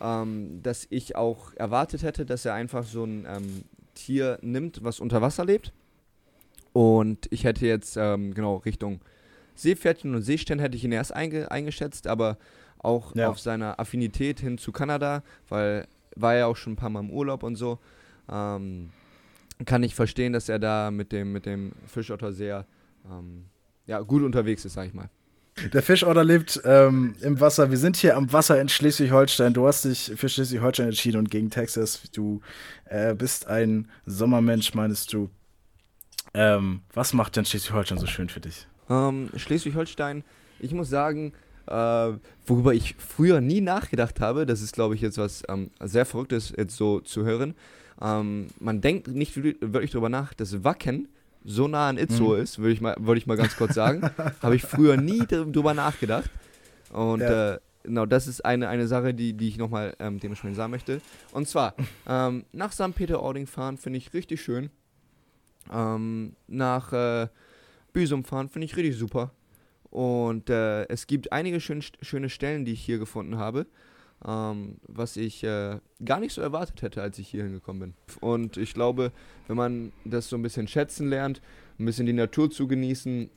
ähm, dass ich auch erwartet hätte, dass er einfach so ein ähm, Tier nimmt, was unter Wasser lebt. Und ich hätte jetzt, ähm, genau, Richtung Seepferdchen und Seestern hätte ich ihn erst einge eingeschätzt, aber auch ja. auf seiner Affinität hin zu Kanada, weil war ja auch schon ein paar Mal im Urlaub und so, ähm, kann ich verstehen, dass er da mit dem, mit dem Fischotter sehr ähm, ja, gut unterwegs ist, sag ich mal. Der Fischotter lebt ähm, im Wasser. Wir sind hier am Wasser in Schleswig-Holstein. Du hast dich für Schleswig-Holstein entschieden und gegen Texas. Du äh, bist ein Sommermensch, meinst du. Ähm, was macht denn Schleswig-Holstein so schön für dich? Ähm, Schleswig-Holstein, ich muss sagen, äh, worüber ich früher nie nachgedacht habe, das ist, glaube ich, jetzt was ähm, sehr Verrücktes jetzt so zu hören. Ähm, man denkt nicht wirklich darüber nach, dass Wacken so nah an Itzo mhm. ist, würde ich, mal, würd ich mal ganz kurz sagen. Habe ich früher nie drüber nachgedacht. Und ja. äh, genau, das ist eine, eine Sache, die, die ich nochmal ähm, dementsprechend sagen möchte. Und zwar, ähm, nach St. Peter-Ording fahren finde ich richtig schön. Ähm, nach äh, Büsum fahren finde ich richtig super. Und äh, es gibt einige schön, schöne Stellen, die ich hier gefunden habe ähm, was ich äh, gar nicht so erwartet hätte, als ich hier hingekommen bin. Und ich glaube, wenn man das so ein bisschen schätzen lernt, ein bisschen die Natur zu genießen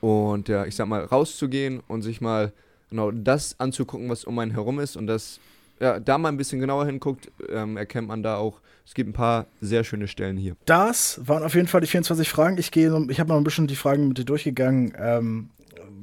und ja, ich sag mal, rauszugehen und sich mal genau das anzugucken, was um einen herum ist und das ja, da mal ein bisschen genauer hinguckt, ähm, erkennt man da auch, es gibt ein paar sehr schöne Stellen hier. Das waren auf jeden Fall die 24 Fragen. Ich gehe, ich habe noch ein bisschen die Fragen mit dir durchgegangen. Ähm,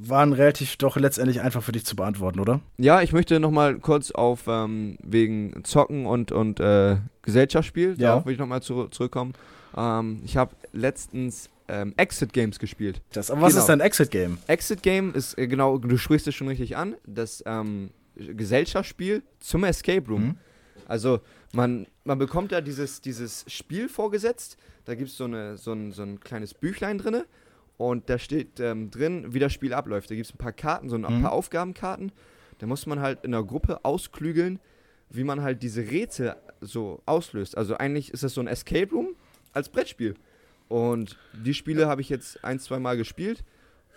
waren relativ doch letztendlich einfach für dich zu beantworten, oder? Ja, ich möchte nochmal kurz auf ähm, wegen Zocken und, und äh, Gesellschaftsspiel, ja. darauf will ich nochmal zu, zurückkommen. Ähm, ich habe letztens ähm, Exit Games gespielt. Das, aber was genau. ist ein Exit Game? Exit Game ist, äh, genau, du sprichst es schon richtig an, das ähm, Gesellschaftsspiel zum Escape Room. Mhm. Also man, man bekommt da dieses, dieses Spiel vorgesetzt, da gibt so es so, ein, so ein kleines Büchlein drin und da steht ähm, drin, wie das Spiel abläuft. Da gibt es ein paar Karten, so ein mhm. paar Aufgabenkarten. Da muss man halt in der Gruppe ausklügeln, wie man halt diese Rätsel so auslöst. Also eigentlich ist das so ein Escape Room als Brettspiel. Und die Spiele habe ich jetzt ein, zwei Mal gespielt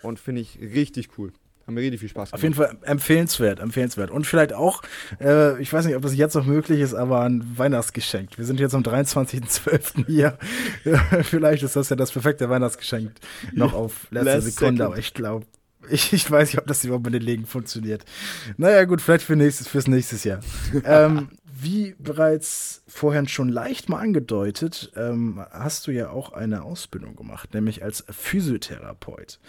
und finde ich richtig cool. Hat mir richtig viel Spaß gemacht. Auf jeden Fall empfehlenswert, empfehlenswert. Und vielleicht auch, äh, ich weiß nicht, ob das jetzt noch möglich ist, aber ein Weihnachtsgeschenk. Wir sind jetzt am 23.12. hier. vielleicht ist das ja das perfekte Weihnachtsgeschenk noch auf letzte Last Sekunde, second. aber ich glaube, ich, ich, weiß nicht, ob das überhaupt mit den Legen funktioniert. Naja, gut, vielleicht für nächstes, fürs nächstes Jahr. ähm, wie bereits vorhin schon leicht mal angedeutet, ähm, hast du ja auch eine Ausbildung gemacht, nämlich als Physiotherapeut.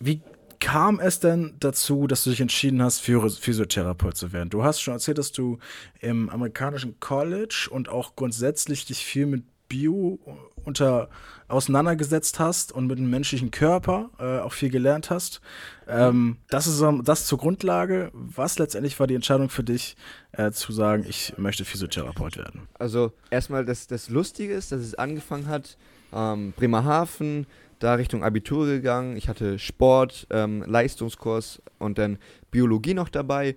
Wie kam es denn dazu, dass du dich entschieden hast, Physiotherapeut zu werden? Du hast schon erzählt, dass du im amerikanischen College und auch grundsätzlich dich viel mit Bio unter auseinandergesetzt hast und mit dem menschlichen Körper äh, auch viel gelernt hast. Ähm, das ist das zur Grundlage. Was letztendlich war die Entscheidung für dich, äh, zu sagen, ich möchte Physiotherapeut werden? Also erstmal, das, das Lustige ist, dass es angefangen hat, ähm, Bremerhaven, da Richtung Abitur gegangen. Ich hatte Sport, ähm, Leistungskurs und dann Biologie noch dabei.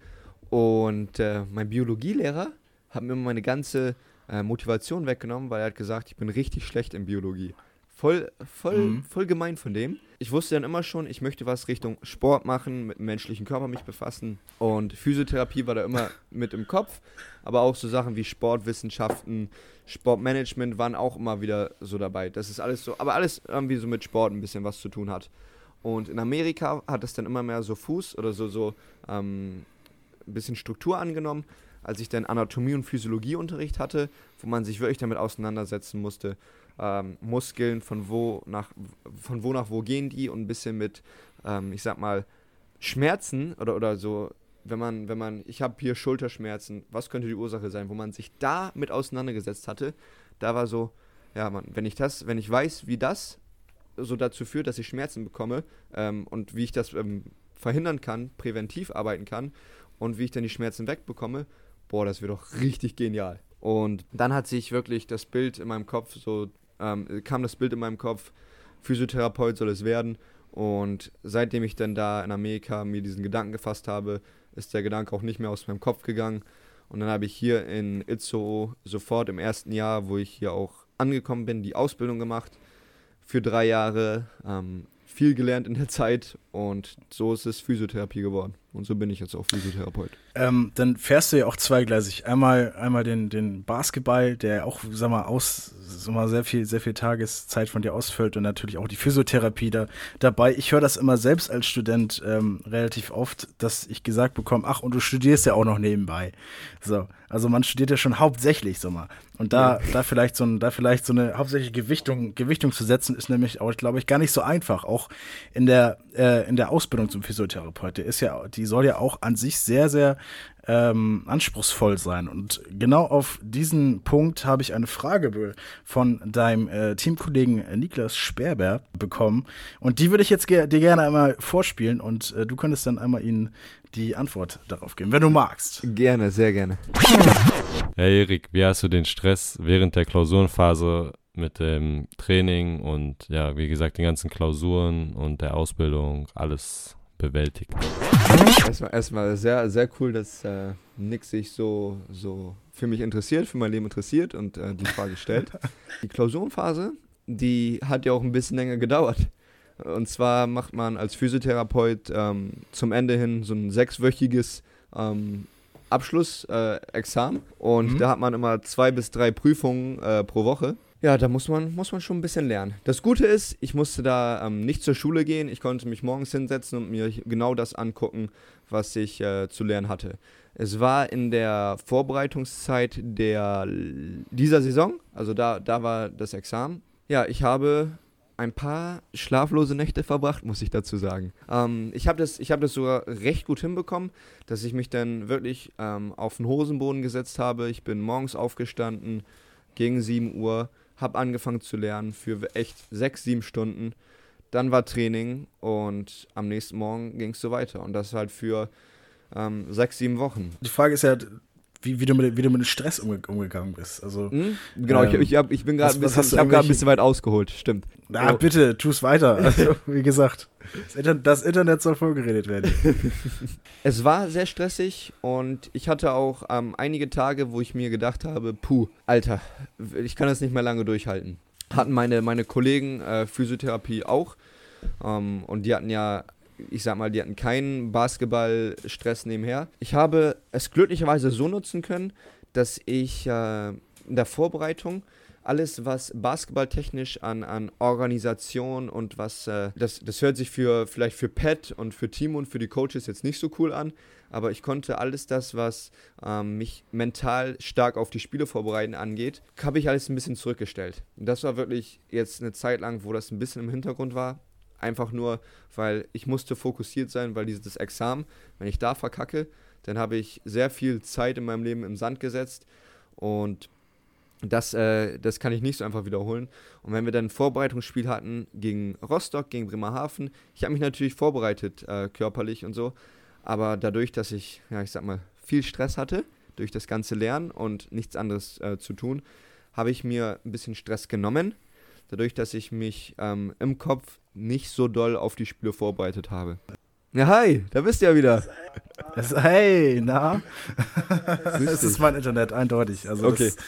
Und äh, mein Biologielehrer hat mir meine ganze äh, Motivation weggenommen, weil er hat gesagt, ich bin richtig schlecht in Biologie. Voll, voll, mhm. voll gemein von dem. Ich wusste dann immer schon, ich möchte was Richtung Sport machen, mit dem menschlichen Körper mich befassen. Und Physiotherapie war da immer mit im Kopf. Aber auch so Sachen wie Sportwissenschaften, Sportmanagement waren auch immer wieder so dabei. Das ist alles so, aber alles irgendwie so mit Sport ein bisschen was zu tun hat. Und in Amerika hat es dann immer mehr so Fuß oder so, so ähm, ein bisschen Struktur angenommen, als ich dann Anatomie und Physiologieunterricht hatte, wo man sich wirklich damit auseinandersetzen musste. Ähm, Muskeln, von wo nach von wo nach wo gehen die und ein bisschen mit, ähm, ich sag mal, Schmerzen oder, oder so wenn man, wenn man, ich habe hier Schulterschmerzen, was könnte die Ursache sein, wo man sich da mit auseinandergesetzt hatte, da war so, ja, man, wenn ich das, wenn ich weiß, wie das so dazu führt, dass ich Schmerzen bekomme ähm, und wie ich das ähm, verhindern kann, präventiv arbeiten kann und wie ich dann die Schmerzen wegbekomme, boah, das wird doch richtig genial. Und dann hat sich wirklich das Bild in meinem Kopf so, ähm, kam das Bild in meinem Kopf, Physiotherapeut soll es werden. Und seitdem ich dann da in Amerika mir diesen Gedanken gefasst habe, ist der Gedanke auch nicht mehr aus meinem Kopf gegangen. Und dann habe ich hier in Itzehoe sofort im ersten Jahr, wo ich hier auch angekommen bin, die Ausbildung gemacht für drei Jahre. Ähm, viel gelernt in der Zeit und so ist es Physiotherapie geworden. Und so bin ich jetzt auch Physiotherapeut. Ähm, dann fährst du ja auch zweigleisig. Einmal, einmal den, den Basketball, der auch, sag mal, aus, sag mal, sehr viel, sehr viel Tageszeit von dir ausfüllt und natürlich auch die Physiotherapie da dabei. Ich höre das immer selbst als Student ähm, relativ oft, dass ich gesagt bekomme, ach, und du studierst ja auch noch nebenbei. So, also man studiert ja schon hauptsächlich, sag mal. Und da, ja. da vielleicht so ein, da vielleicht so eine hauptsächliche Gewichtung, Gewichtung zu setzen, ist nämlich auch, glaube ich, gar nicht so einfach. Auch in der, äh, in der Ausbildung zum Physiotherapeut. Der ist ja, die soll ja auch an sich sehr, sehr ähm, anspruchsvoll sein. Und genau auf diesen Punkt habe ich eine Frage von deinem äh, Teamkollegen Niklas Sperber bekommen. Und die würde ich jetzt ge dir gerne einmal vorspielen und äh, du könntest dann einmal Ihnen die Antwort darauf geben, wenn du magst. Gerne, sehr gerne. Hey Erik, wie hast du den Stress während der Klausurenphase mit dem Training und ja, wie gesagt, den ganzen Klausuren und der Ausbildung alles bewältigt? Erstmal, erstmal sehr, sehr cool, dass äh, Nick sich so, so für mich interessiert, für mein Leben interessiert und äh, die Frage stellt. Die Klausurenphase, die hat ja auch ein bisschen länger gedauert. Und zwar macht man als Physiotherapeut ähm, zum Ende hin so ein sechswöchiges ähm, Abschlussexamen. Äh, und mhm. da hat man immer zwei bis drei Prüfungen äh, pro Woche. Ja, da muss man, muss man schon ein bisschen lernen. Das Gute ist, ich musste da ähm, nicht zur Schule gehen. Ich konnte mich morgens hinsetzen und mir genau das angucken, was ich äh, zu lernen hatte. Es war in der Vorbereitungszeit der, dieser Saison, also da, da war das Examen. Ja, ich habe ein paar schlaflose Nächte verbracht, muss ich dazu sagen. Ähm, ich habe das, hab das sogar recht gut hinbekommen, dass ich mich dann wirklich ähm, auf den Hosenboden gesetzt habe. Ich bin morgens aufgestanden gegen 7 Uhr habe angefangen zu lernen für echt sechs, sieben Stunden. Dann war Training und am nächsten Morgen ging es so weiter. Und das halt für ähm, sechs, sieben Wochen. Die Frage ist ja, wie, wie, du, mit, wie du mit dem Stress umge umgegangen bist. Also, mhm, genau, ähm, ich, ich, hab, ich bin gerade ich habe gerade ein bisschen weit ausgeholt, stimmt. Na, oh. bitte, tu es weiter. Also, wie gesagt, das Internet, das Internet soll vorgeredet werden. es war sehr stressig und ich hatte auch ähm, einige Tage, wo ich mir gedacht habe, puh, Alter, ich kann das nicht mehr lange durchhalten. Hatten meine, meine Kollegen äh, Physiotherapie auch ähm, und die hatten ja ich sag mal, die hatten keinen Basketballstress nebenher. Ich habe es glücklicherweise so nutzen können, dass ich äh, in der Vorbereitung alles, was basketballtechnisch an, an Organisation und was, äh, das, das hört sich für vielleicht für Pat und für Timo und für die Coaches jetzt nicht so cool an, aber ich konnte alles das, was ähm, mich mental stark auf die Spiele vorbereiten angeht, habe ich alles ein bisschen zurückgestellt. Das war wirklich jetzt eine Zeit lang, wo das ein bisschen im Hintergrund war. Einfach nur, weil ich musste fokussiert sein, weil dieses Examen, wenn ich da verkacke, dann habe ich sehr viel Zeit in meinem Leben im Sand gesetzt und das, äh, das kann ich nicht so einfach wiederholen. Und wenn wir dann ein Vorbereitungsspiel hatten gegen Rostock, gegen Bremerhaven, ich habe mich natürlich vorbereitet, äh, körperlich und so, aber dadurch, dass ich, ja, ich sag mal, viel Stress hatte, durch das ganze Lernen und nichts anderes äh, zu tun, habe ich mir ein bisschen Stress genommen, dadurch, dass ich mich ähm, im Kopf nicht so doll auf die Spiele vorbereitet habe. Ja, hi, da bist du ja wieder. Hey, na? das ist mein Internet, eindeutig. Also okay.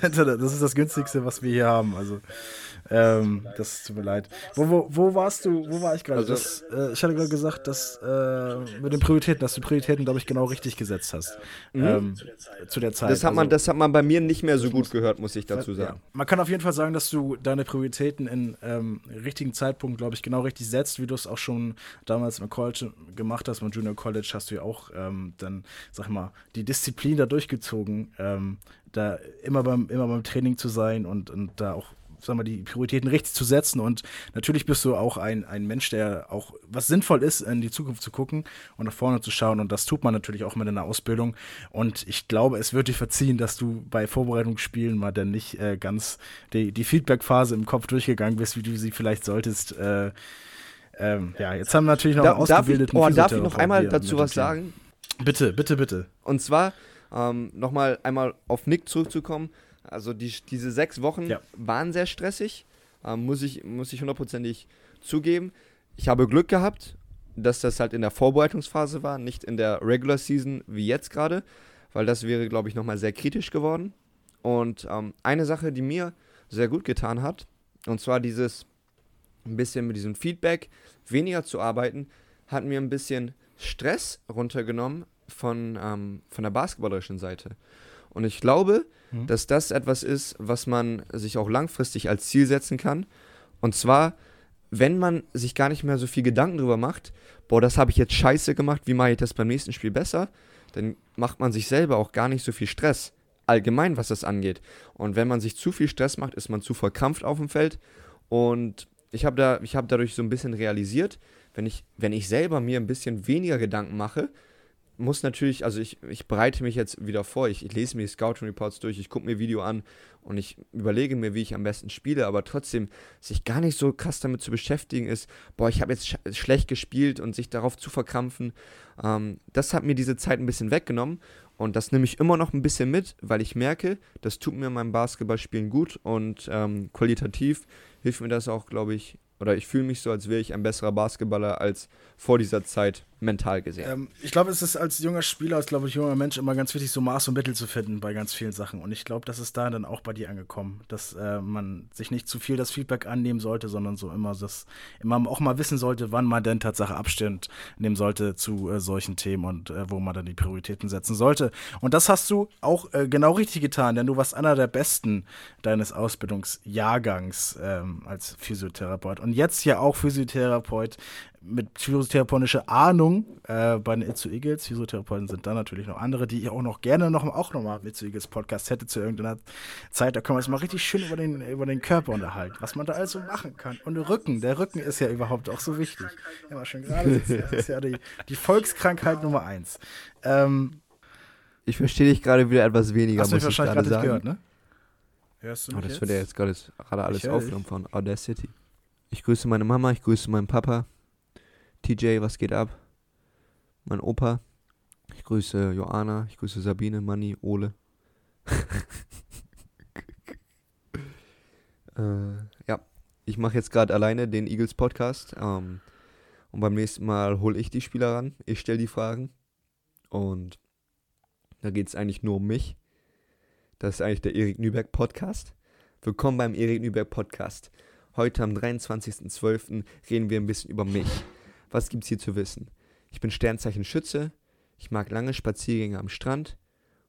Das, das, ist das günstigste, was wir hier haben. Also, ähm, das tut mir leid. Wo, wo, wo warst du, wo war ich gerade? Also, äh, ich hatte gerade gesagt, dass äh, mit den Prioritäten, dass du Prioritäten, glaube ich, genau richtig gesetzt hast. Mhm. Ähm, zu der Zeit. Das hat, man, also, das hat man bei mir nicht mehr so gut gehört, muss ich dazu sagen. Ja. Man kann auf jeden Fall sagen, dass du deine Prioritäten in ähm, richtigen Zeitpunkt, glaube ich, genau richtig setzt, wie du es auch schon damals im College gemacht hast. Im Junior College hast du ja auch ähm, dann, sag mal, die Disziplin da durchgezogen, ähm, da immer beim, immer beim Training zu sein und, und da auch sag mal, die Prioritäten richtig zu setzen. Und natürlich bist du auch ein, ein Mensch, der auch, was sinnvoll ist, in die Zukunft zu gucken und nach vorne zu schauen. Und das tut man natürlich auch mit einer Ausbildung. Und ich glaube, es wird dir verziehen, dass du bei Vorbereitungsspielen mal dann nicht äh, ganz die, die Feedback-Phase im Kopf durchgegangen bist, wie du sie vielleicht solltest. Äh, ähm, ja, jetzt haben wir natürlich noch da, einen ausgebildeten darf ich, oh, darf ich noch einmal dazu was sagen? Bitte, bitte, bitte. Und zwar ähm, nochmal einmal auf Nick zurückzukommen. Also die, diese sechs Wochen ja. waren sehr stressig, ähm, muss ich muss ich hundertprozentig zugeben. Ich habe Glück gehabt, dass das halt in der Vorbereitungsphase war, nicht in der Regular Season wie jetzt gerade, weil das wäre, glaube ich, nochmal sehr kritisch geworden. Und ähm, eine Sache, die mir sehr gut getan hat, und zwar dieses ein bisschen mit diesem Feedback weniger zu arbeiten, hat mir ein bisschen Stress runtergenommen von, ähm, von der basketballerischen Seite. Und ich glaube, mhm. dass das etwas ist, was man sich auch langfristig als Ziel setzen kann. Und zwar, wenn man sich gar nicht mehr so viel Gedanken darüber macht, boah, das habe ich jetzt scheiße gemacht, wie mache ich das beim nächsten Spiel besser, dann macht man sich selber auch gar nicht so viel Stress. Allgemein, was das angeht. Und wenn man sich zu viel Stress macht, ist man zu verkrampft auf dem Feld. Und ich habe da, hab dadurch so ein bisschen realisiert, wenn ich, wenn ich selber mir ein bisschen weniger Gedanken mache, muss natürlich, also ich, ich bereite mich jetzt wieder vor, ich, ich lese mir die Scouting Reports durch, ich gucke mir Video an und ich überlege mir, wie ich am besten spiele, aber trotzdem sich gar nicht so krass damit zu beschäftigen ist, boah, ich habe jetzt sch schlecht gespielt und sich darauf zu verkrampfen, ähm, das hat mir diese Zeit ein bisschen weggenommen und das nehme ich immer noch ein bisschen mit, weil ich merke, das tut mir meinem Basketballspielen gut und ähm, qualitativ hilft mir das auch, glaube ich, oder ich fühle mich so, als wäre ich ein besserer Basketballer als vor dieser Zeit mental gesehen. Ähm, ich glaube, es ist als junger Spieler, als glaube ich junger Mensch immer ganz wichtig, so Maß und Mittel zu finden bei ganz vielen Sachen. Und ich glaube, das ist da dann auch bei dir angekommen, dass äh, man sich nicht zu viel das Feedback annehmen sollte, sondern so immer das, immer auch mal wissen sollte, wann man denn Tatsache Abstand nehmen sollte zu äh, solchen Themen und äh, wo man dann die Prioritäten setzen sollte. Und das hast du auch äh, genau richtig getan, denn du warst einer der besten deines Ausbildungsjahrgangs ähm, als Physiotherapeut. Und jetzt ja auch Physiotherapeut mit physiotherapeutischer Ahnung äh, bei den Itzu Eagles. Physiotherapeuten sind da natürlich noch andere, die ich auch noch gerne noch, auch nochmal mit Itzu Eagles Podcast hätte zu irgendeiner Zeit. Da können wir uns mal richtig schön über den, über den Körper unterhalten, was man da also machen kann. Und der Rücken, der Rücken ist ja überhaupt auch so wichtig. Immer schön gerade sitzen. Das ist ja die, die Volkskrankheit Nummer eins. Ähm, ich verstehe dich gerade wieder etwas weniger, hast muss du mich wahrscheinlich gerade sagen. gehört, ne? Hörst du mich oh, das wird ja jetzt gerade alles aufgenommen von Audacity. Ich grüße meine Mama, ich grüße meinen Papa. TJ, was geht ab? Mein Opa. Ich grüße Joana, ich grüße Sabine, Manni, Ole. äh, ja, ich mache jetzt gerade alleine den Eagles Podcast. Ähm, und beim nächsten Mal hole ich die Spieler ran. Ich stelle die Fragen. Und da geht es eigentlich nur um mich. Das ist eigentlich der Erik Nüberg Podcast. Willkommen beim Erik Nüberg Podcast. Heute am 23.12. reden wir ein bisschen über mich Was gibt's hier zu wissen? Ich bin Sternzeichen Schütze, ich mag lange Spaziergänge am Strand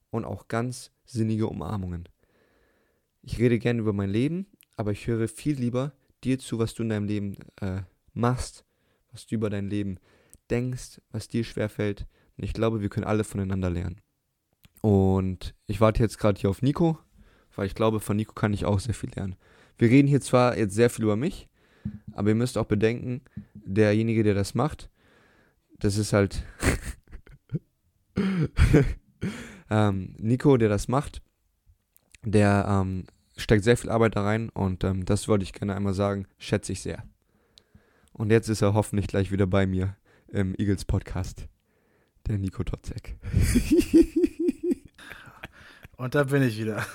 und auch ganz sinnige Umarmungen. Ich rede gerne über mein Leben, aber ich höre viel lieber dir zu, was du in deinem Leben äh, machst, was du über dein Leben denkst, was dir schwerfällt. Und ich glaube, wir können alle voneinander lernen. Und ich warte jetzt gerade hier auf Nico, weil ich glaube, von Nico kann ich auch sehr viel lernen. Wir reden hier zwar jetzt sehr viel über mich, aber ihr müsst auch bedenken, derjenige, der das macht, das ist halt ähm, Nico, der das macht, der ähm, steckt sehr viel Arbeit da rein und ähm, das wollte ich gerne einmal sagen, schätze ich sehr. Und jetzt ist er hoffentlich gleich wieder bei mir im Eagles Podcast, der Nico Totzek. Und da bin ich wieder.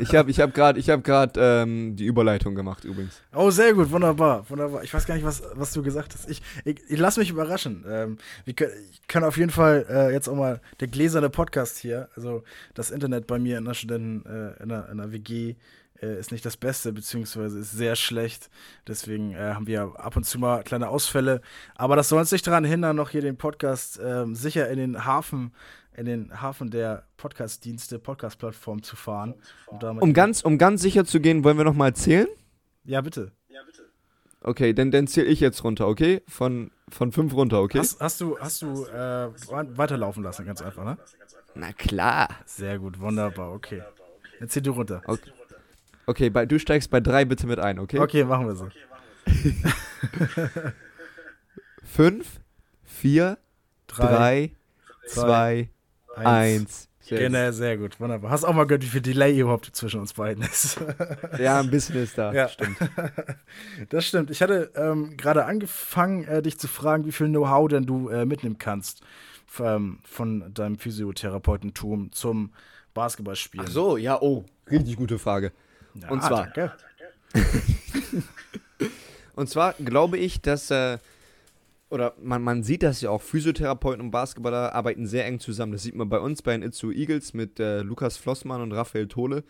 ich habe ich hab gerade hab ähm, die Überleitung gemacht übrigens. Oh, sehr gut, wunderbar, wunderbar. Ich weiß gar nicht, was, was du gesagt hast. Ich, ich, ich lass mich überraschen. Ähm, wir können, ich kann auf jeden Fall äh, jetzt auch mal der gläserne Podcast hier, also das Internet bei mir in der Studenten, äh, in, der, in der WG äh, ist nicht das Beste, beziehungsweise ist sehr schlecht. Deswegen äh, haben wir ab und zu mal kleine Ausfälle. Aber das soll uns nicht daran hindern, noch hier den Podcast ähm, sicher in den Hafen in den Hafen der Podcast-Dienste, Podcast-Plattform zu fahren. Um, um, ganz, um ganz sicher zu gehen, wollen wir noch mal zählen? Ja, bitte. Ja, bitte. Okay, dann, dann zähle ich jetzt runter, okay? Von, von fünf runter, okay? Hast, hast du, hast du äh, weiterlaufen lassen, ganz einfach, ne? Na klar. Sehr gut, wunderbar, okay. Jetzt zähl du runter. Okay, okay bei, du steigst bei drei bitte mit ein, okay? Okay, machen wir so. fünf, vier, drei, drei zwei, zwei Eins. Genau, sehr gut, wunderbar. Hast auch mal gehört, wie viel Delay überhaupt zwischen uns beiden ist. ja, ein bisschen ist da. Ja. Stimmt. das stimmt. Ich hatte ähm, gerade angefangen, äh, dich zu fragen, wie viel Know-how denn du äh, mitnehmen kannst ähm, von deinem Physiotherapeutentum zum Basketballspielen. Ach so, ja, oh, richtig gute Frage. Ja, Und zwar. Danke. Und zwar glaube ich, dass. Äh, oder man, man sieht das ja auch, Physiotherapeuten und Basketballer arbeiten sehr eng zusammen. Das sieht man bei uns bei den Itzu Eagles mit äh, Lukas Flossmann und Raphael Tole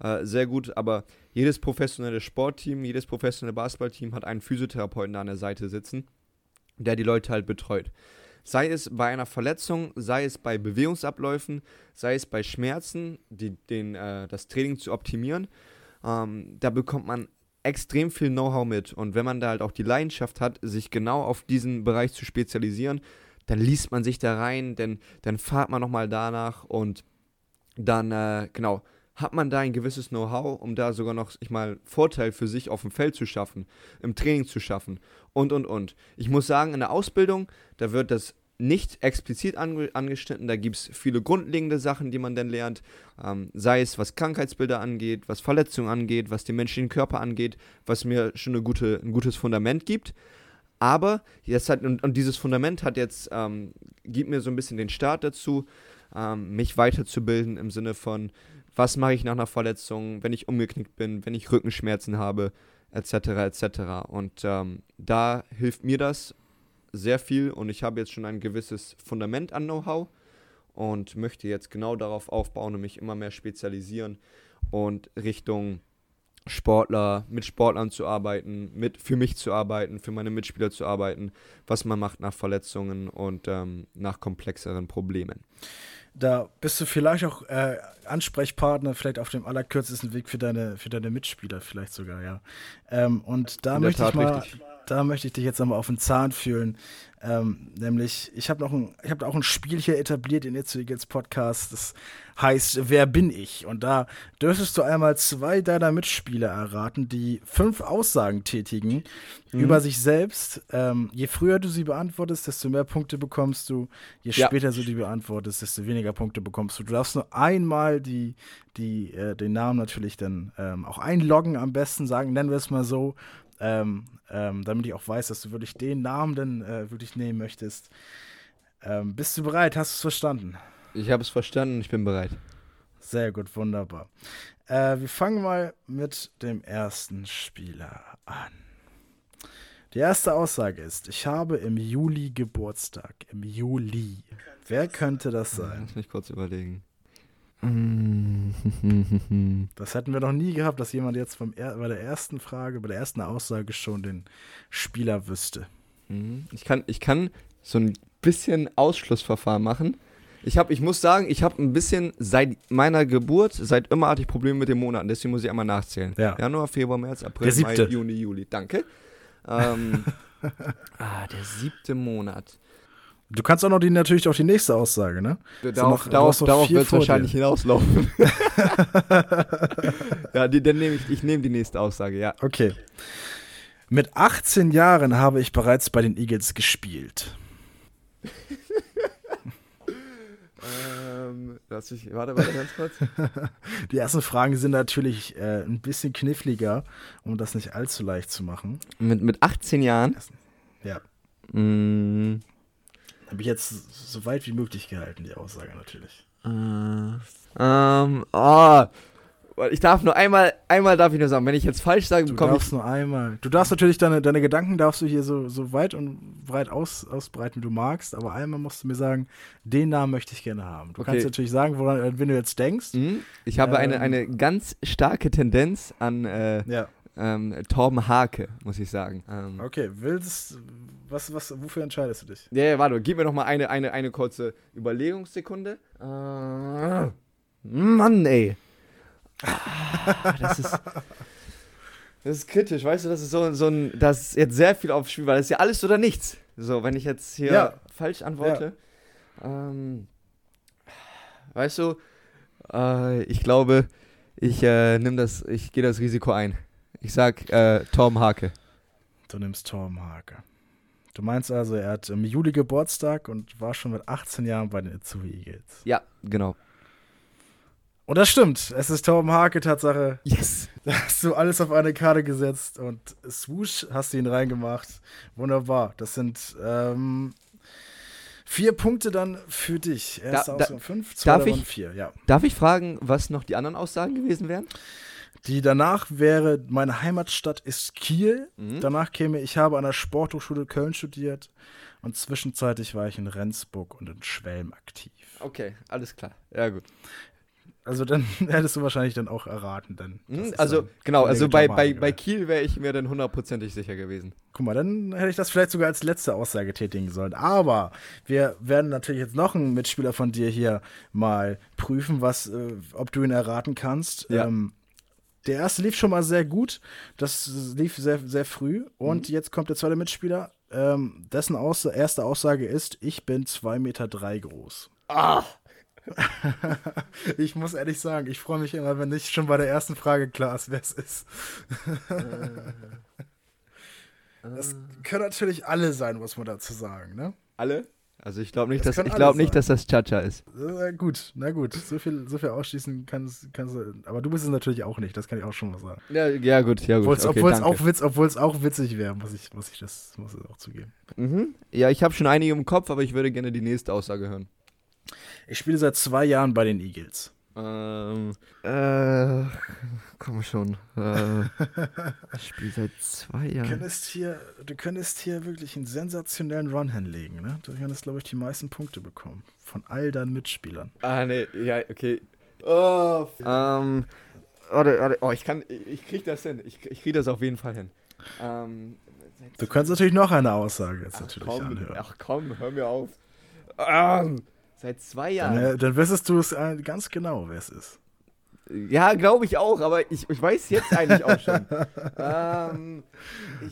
äh, sehr gut. Aber jedes professionelle Sportteam, jedes professionelle Basketballteam hat einen Physiotherapeuten da an der Seite sitzen, der die Leute halt betreut. Sei es bei einer Verletzung, sei es bei Bewegungsabläufen, sei es bei Schmerzen, die, den, äh, das Training zu optimieren. Ähm, da bekommt man extrem viel Know-how mit. Und wenn man da halt auch die Leidenschaft hat, sich genau auf diesen Bereich zu spezialisieren, dann liest man sich da rein, denn dann fahrt man nochmal danach und dann, äh, genau, hat man da ein gewisses Know-how, um da sogar noch, ich mal, Vorteil für sich auf dem Feld zu schaffen, im Training zu schaffen und, und, und. Ich muss sagen, in der Ausbildung, da wird das nicht explizit ange angeschnitten. Da gibt es viele grundlegende Sachen, die man dann lernt. Ähm, sei es, was Krankheitsbilder angeht, was Verletzungen angeht, was den menschlichen Körper angeht, was mir schon gute, ein gutes Fundament gibt. Aber jetzt hat, und, und dieses Fundament hat jetzt, ähm, gibt mir so ein bisschen den Start dazu, ähm, mich weiterzubilden im Sinne von, was mache ich nach einer Verletzung, wenn ich umgeknickt bin, wenn ich Rückenschmerzen habe, etc. etc. Und ähm, da hilft mir das sehr viel und ich habe jetzt schon ein gewisses Fundament an Know-how und möchte jetzt genau darauf aufbauen und mich immer mehr spezialisieren und Richtung Sportler, mit Sportlern zu arbeiten, mit für mich zu arbeiten, für meine Mitspieler zu arbeiten, was man macht nach Verletzungen und ähm, nach komplexeren Problemen. Da bist du vielleicht auch äh, Ansprechpartner, vielleicht auf dem allerkürzesten Weg für deine, für deine Mitspieler, vielleicht sogar, ja. Ähm, und da möchte ich mal, richtig da möchte ich dich jetzt nochmal auf den Zahn fühlen. Ähm, nämlich, ich habe noch ein, ich habe auch ein Spiel hier etabliert in Eagles Podcast. Das heißt, wer bin ich? Und da dürftest du einmal zwei deiner Mitspieler erraten, die fünf Aussagen tätigen mhm. über sich selbst. Ähm, je früher du sie beantwortest, desto mehr Punkte bekommst du. Je ja. später du die beantwortest, desto weniger Punkte bekommst du. Du darfst nur einmal die, die, äh, den Namen natürlich dann ähm, auch einloggen, am besten sagen, nennen wir es mal so ähm, ähm, damit ich auch weiß, dass du wirklich den Namen dann äh, wirklich nehmen möchtest. Ähm, bist du bereit? Hast du es verstanden? Ich habe es verstanden, ich bin bereit. Sehr gut, wunderbar. Äh, wir fangen mal mit dem ersten Spieler an. Die erste Aussage ist, ich habe im Juli Geburtstag. Im Juli. Wer könnte das sein? Lass mich kurz überlegen. Das hätten wir noch nie gehabt, dass jemand jetzt vom er bei der ersten Frage, bei der ersten Aussage schon den Spieler wüsste. Mhm. Ich kann, ich kann so ein bisschen Ausschlussverfahren machen. Ich, hab, ich muss sagen, ich habe ein bisschen seit meiner Geburt, seit immer hatte ich Probleme mit den Monaten, deswegen muss ich einmal nachzählen. Ja. Januar, Februar, März, April. Mai, Juni, Juli. Danke. Ähm, ah, der siebte Monat. Du kannst auch noch die, natürlich auch die nächste Aussage, ne? Darauf, noch- darauf, darauf wird es dir. wahrscheinlich hinauslaufen. ja, die, dann nehme ich, ich nehme die nächste Aussage, ja. Okay. Mit 18 Jahren habe ich bereits bei den Eagles gespielt. Ähm, lass ich, warte, warte ganz kurz. Die ersten Fragen sind natürlich äh, ein bisschen kniffliger, um das nicht allzu leicht zu machen. Mit, mit 18 Jahren. Ja, Mm, habe ich jetzt so weit wie möglich gehalten, die Aussage natürlich. Äh, ähm, oh, ich darf nur einmal, einmal darf ich nur sagen, wenn ich jetzt falsch sage, Du bekomme ich. darfst nur einmal. Du darfst natürlich deine, deine Gedanken darfst du hier so, so weit und breit aus, ausbreiten, wie du magst, aber einmal musst du mir sagen, den Namen möchte ich gerne haben. Du Okay. kannst natürlich sagen, woran, äh, wenn du jetzt denkst. Hm, Ich habe eine, Ähm. eine ganz starke Tendenz an äh, Ja. Ähm, Torben Hake, muss ich sagen. Ähm, Okay, willst was, was, wofür entscheidest du dich? Ja, ja, warte, gib mir noch mal eine, eine, eine kurze Überlegungssekunde. Äh, Mann, ey. Ah, Das ist, das ist kritisch, weißt du, das ist so, so ein, das ist jetzt sehr viel aufs Spiel, weil das ist ja alles oder nichts. So, wenn ich jetzt hier Ja. falsch antworte. Ähm, weißt du, äh, ich glaube, ich äh, nimm das, ich gehe das Risiko ein. Ich sag äh, Tom Hake. Du nimmst Torben Hake. Du meinst also, er hat im Juli Geburtstag und war schon mit 18 Jahren bei den Itzuhi Eagles. Ja, genau. Und das stimmt. Es ist Torben Hake, Tatsache. Yes. Da hast du alles auf eine Karte gesetzt und swoosh hast du ihn reingemacht. Wunderbar. Das sind ähm, vier Punkte dann für dich. Erste Da- zwei darf davon ich- vier, ja. Darf ich fragen, was noch die anderen Aussagen gewesen wären? Die danach wäre, meine Heimatstadt ist Kiel. Mhm. Danach käme, ich habe an der Sporthochschule Köln studiert und zwischenzeitlich war ich in Rendsburg und in Schwelm aktiv. Okay, alles klar. Ja, gut. Also dann hättest du wahrscheinlich dann auch erraten, dann. Mhm, also, dann genau, also bei, bei, bei? Kiel wäre ich mir dann hundertprozentig sicher gewesen. Guck mal, dann hätte ich das vielleicht sogar als letzte Aussage tätigen sollen. Aber wir werden natürlich jetzt noch einen Mitspieler von dir hier mal prüfen, was, äh, ob du ihn erraten kannst. Ja. Ähm, der erste lief schon mal sehr gut. Das lief sehr, sehr früh. Und Mhm. jetzt kommt der zweite Mitspieler. Ähm, dessen Aussa erste Aussage ist, ich bin 2,3 Meter drei groß. Ah! Ich muss ehrlich sagen, ich freue mich immer, wenn nicht schon bei der ersten Frage klar ist, wer es ist. Das können natürlich alle sein, muss man dazu sagen, ne? Alle? Also ich glaube nicht, Das dass, ich glaub nicht sein. dass das Chacha ist. Na gut, na gut. So viel, so viel ausschließen kannst, kannst du. Aber du bist es natürlich auch nicht, das kann ich auch schon mal sagen. Ja, ja gut, ja gut. Obwohl's, okay, obwohl's, danke. auch, witz, auch witzig wäre, muss ich, muss ich das muss ich auch zugeben. Mhm. Ja, ich habe schon einige im Kopf, aber ich würde gerne die nächste Aussage hören. Ich spiele seit zwei Jahren bei den Eagles. Ähm, äh, komm schon. Äh, ich spiele seit zwei Du Jahren. könntest, hier, du könntest hier wirklich einen sensationellen Run hinlegen, ne? Du könntest, glaube ich, die meisten Punkte bekommen. Von all deinen Mitspielern. Ah, nee, ja, okay. Oh, ähm, warte, warte, oh, ich kann, ich, ich krieg das hin. Ich, ich krieg das auf jeden Fall hin. Ähm, Du kannst natürlich noch eine Aussage jetzt ach, natürlich komm, anhören. ach komm, hör mir auf. Ähm, seit zwei Jahren. Dann, äh, dann wissest du es äh, ganz genau, wer es ist. Ja, glaube ich auch, aber ich, ich weiß jetzt eigentlich auch schon. ähm,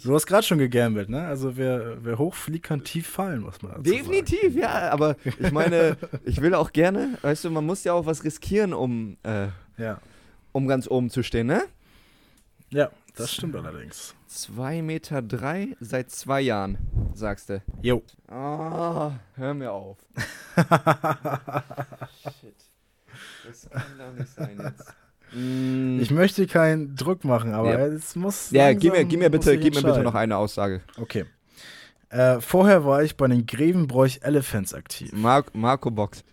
Du hast gerade schon gegambelt, ne? Also wer, wer hoch fliegt, kann tief fallen, muss man definitiv, ja, aber ich meine, ich will auch gerne, weißt du, man muss ja auch was riskieren, um, äh, sagen. Ja. um ganz oben zu stehen, ne? Ja, das stimmt allerdings. 2 Meter drei seit zwei Jahren, sagst du. Jo. Ah, hör mir auf. Shit. Das kann doch nicht sein jetzt. Mm, Ich möchte keinen Druck machen, aber Ja. es muss. ja, langsam- gib mir, gib mir bitte, gib mir bitte noch eine Aussage. Okay. Äh, vorher war ich bei den Grevenbroich Elephants aktiv. Mar Marco Box.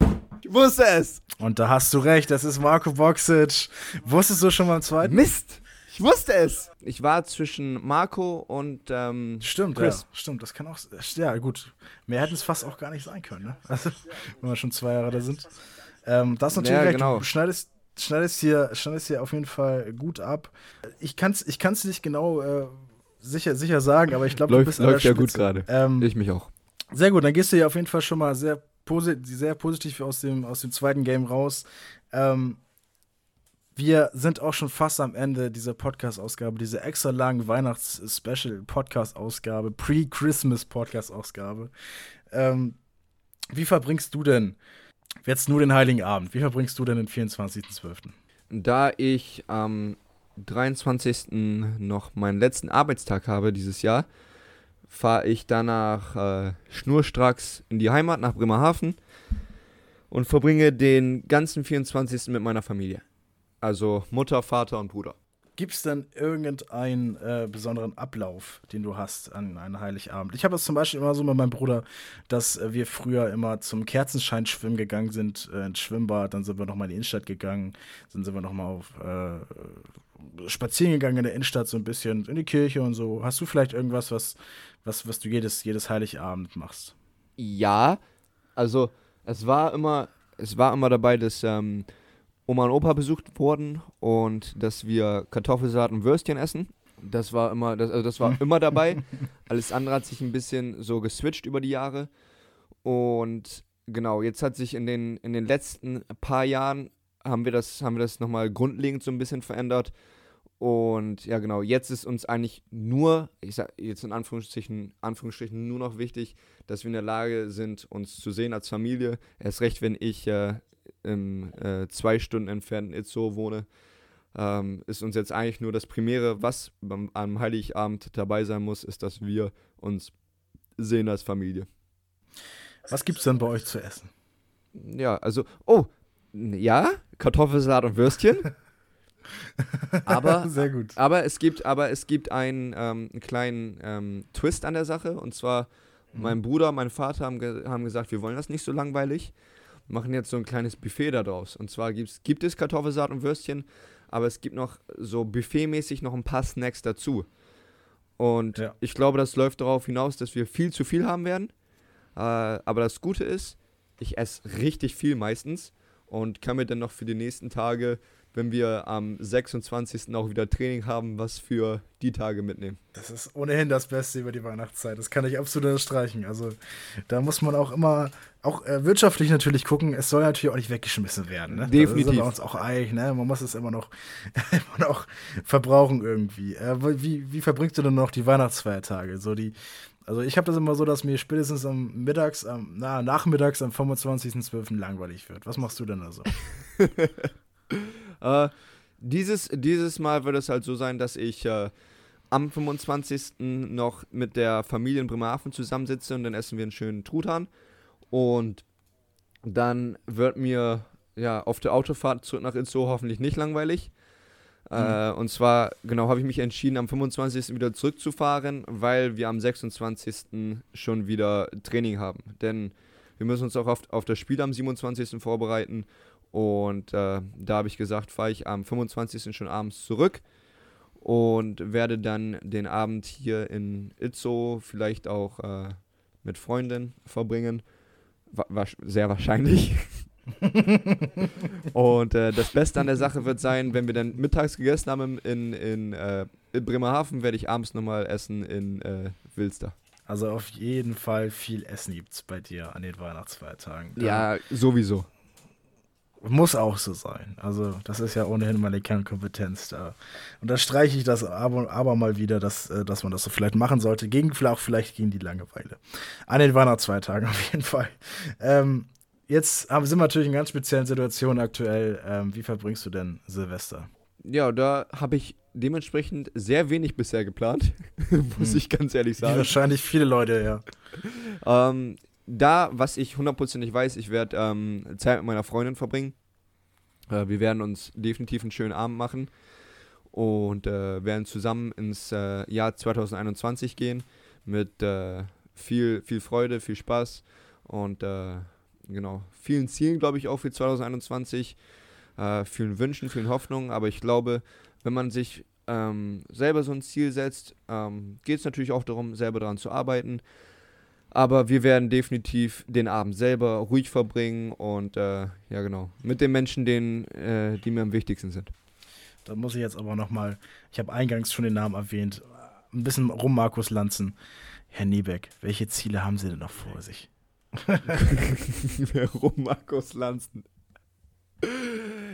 Ich wusste es! Und da hast du recht, das ist Marco Boxic. Wusstest du schon beim zweiten? Mist! Ich wusste es! Ich war zwischen Marco und ähm, Stimmt, Chris. ja. Stimmt, das kann auch. Ja, gut. Mehr hätten es fast auch gar nicht sein können, ne? Also, wenn wir schon zwei Jahre da sind. Ähm, das ist natürlich Ja, recht. genau. Du schneidest, schneidest, hier, schneidest hier auf jeden Fall gut ab. Ich kann es ich kann's nicht genau äh, sicher, sicher sagen, aber ich glaube, du Läuft, bist läuft ja gut gerade. Ähm, Ich mich auch. Sehr gut, dann gehst du ja auf jeden Fall schon mal sehr, posi sehr positiv aus dem, aus dem zweiten Game raus. Ähm, wir sind auch schon fast am Ende dieser Podcast-Ausgabe, dieser extra langen Weihnachts-Special-Podcast-Ausgabe, Pre-Christmas-Podcast-Ausgabe. Ähm, wie verbringst du denn jetzt nur den Heiligen Abend? Wie verbringst du denn den 24.12.? Da ich am 23. noch meinen letzten Arbeitstag habe dieses Jahr, fahre ich danach äh, schnurstracks in die Heimat nach Bremerhaven und verbringe den ganzen 24. mit meiner Familie. Also Mutter, Vater und Bruder. Gibt es denn irgendeinen äh, besonderen Ablauf, den du hast an einem Heiligabend? Ich habe es zum Beispiel immer so mit meinem Bruder, dass äh, wir früher immer zum Kerzenschein schwimmen gegangen sind, äh, ins Schwimmbad, dann sind wir nochmal in die Innenstadt gegangen, dann sind wir nochmal auf äh, spazieren gegangen in der Innenstadt so ein bisschen, in die Kirche und so. Hast du vielleicht irgendwas, was, was, was du jedes, jedes Heiligabend machst? Ja, also es war immer, es war immer dabei, dass ähm, Oma und Opa besucht wurden und dass wir Kartoffelsalat und Würstchen essen. Das war immer, das, also das war immer dabei. Alles andere hat sich ein bisschen so geswitcht über die Jahre. Und genau, jetzt hat sich in den, in den letzten paar Jahren haben wir das, haben wir das nochmal grundlegend so ein bisschen verändert. Und ja, genau, jetzt ist uns eigentlich nur, ich sag jetzt in Anführungsstrichen, Anführungsstrichen nur noch wichtig, dass wir in der Lage sind, uns zu sehen als Familie. Erst recht, wenn ich äh, im äh, zwei Stunden entfernten Itzo wohne, ähm, ist uns jetzt eigentlich nur das Primäre, was beim, am Heiligabend dabei sein muss, ist, dass wir uns sehen als Familie. Was gibt's denn bei euch zu essen? Ja, also, oh, ja, Kartoffelsalat und Würstchen. aber, Sehr gut. aber es gibt, aber es gibt einen, ähm, einen kleinen ähm, Twist an der Sache. Und zwar, mein Bruder, mein Vater haben, ge haben gesagt, wir wollen das nicht so langweilig. Machen jetzt so ein kleines Buffet daraus. Und zwar gibt's, gibt es Kartoffelsalat und Würstchen, aber es gibt noch so buffetmäßig noch ein paar Snacks dazu. Und Ja. ich glaube, das läuft darauf hinaus, dass wir viel zu viel haben werden. Äh, aber das Gute ist, ich esse richtig viel meistens und kann mir dann noch für die nächsten Tage, wenn wir am 26. auch wieder Training haben, was für die Tage mitnehmen. Das ist ohnehin das Beste über die Weihnachtszeit. Das kann ich absolut unterstreichen. Also da muss man auch immer, auch äh, wirtschaftlich natürlich gucken, es soll natürlich auch nicht weggeschmissen werden. Ne? Da Definitiv. sind wir uns auch einig, ne? Man muss es immer noch, immer noch verbrauchen irgendwie. Äh, wie, wie verbringst du denn noch die Weihnachtsfeiertage? So die, also ich habe das immer so, dass mir spätestens am Mittags, am, na, nachmittags am 25.12. langweilig wird. Was machst du denn da so? Äh, dieses, dieses Mal wird es halt so sein, dass ich äh, am 25. noch mit der Familie in Bremerhaven zusammensitze und dann essen wir einen schönen Truthahn. Und dann wird mir ja auf der Autofahrt zurück nach Itzehoe hoffentlich nicht langweilig. Äh, und zwar, genau, habe ich mich entschieden, am 25. wieder zurückzufahren, weil wir am 26. schon wieder Training haben. Denn wir müssen uns auch auf, auf das Spiel am 27. vorbereiten. Und äh, da habe ich gesagt, fahre ich am 25. schon abends zurück und werde dann den Abend hier in Itzo vielleicht auch äh, mit Freundin verbringen. Wa wa sehr wahrscheinlich. und äh, das Beste an der Sache wird sein, wenn wir dann mittags gegessen haben in, in, äh, in Bremerhaven, werde ich abends nochmal essen in äh, Wilster. Also auf jeden Fall viel Essen gibt's bei dir an den Weihnachtsfeiertagen. Da Ja, sowieso. Muss auch so sein. Also, das ist ja ohnehin meine Kernkompetenz da. Und da streiche ich das aber, aber mal wieder, dass, äh, dass man das so vielleicht machen sollte. Gegen auch vielleicht gegen die Langeweile. An den Weihnachtsfeiertagen auf jeden Fall. Ähm, jetzt haben, sind wir natürlich in ganz speziellen Situationen aktuell. Ähm, wie verbringst du denn Silvester? Ja, da habe ich dementsprechend sehr wenig bisher geplant, muss Hm. ich ganz ehrlich sagen. wahrscheinlich viele Leute, ja. Ähm, da, was ich hundertprozentig weiß, ich werde ähm, Zeit mit meiner Freundin verbringen. Äh, wir werden uns definitiv einen schönen Abend machen und äh, werden zusammen ins äh, Jahr 2021 gehen mit äh, viel, viel Freude, viel Spaß und äh, genau, vielen Zielen, glaube ich, auch für 2021, äh, vielen Wünschen, vielen Hoffnungen, aber ich glaube, wenn man sich ähm, selber so ein Ziel setzt, ähm, geht es natürlich auch darum, selber daran zu arbeiten. Aber wir werden definitiv den Abend selber ruhig verbringen und äh, ja genau, mit den Menschen, denen, äh, die mir am wichtigsten sind. Da muss ich jetzt aber nochmal, ich habe eingangs schon den Namen erwähnt, ein bisschen rum Markus Lanzen. Herr Niebeck, welche Ziele haben Sie denn noch vor sich? rum Markus Lanzen.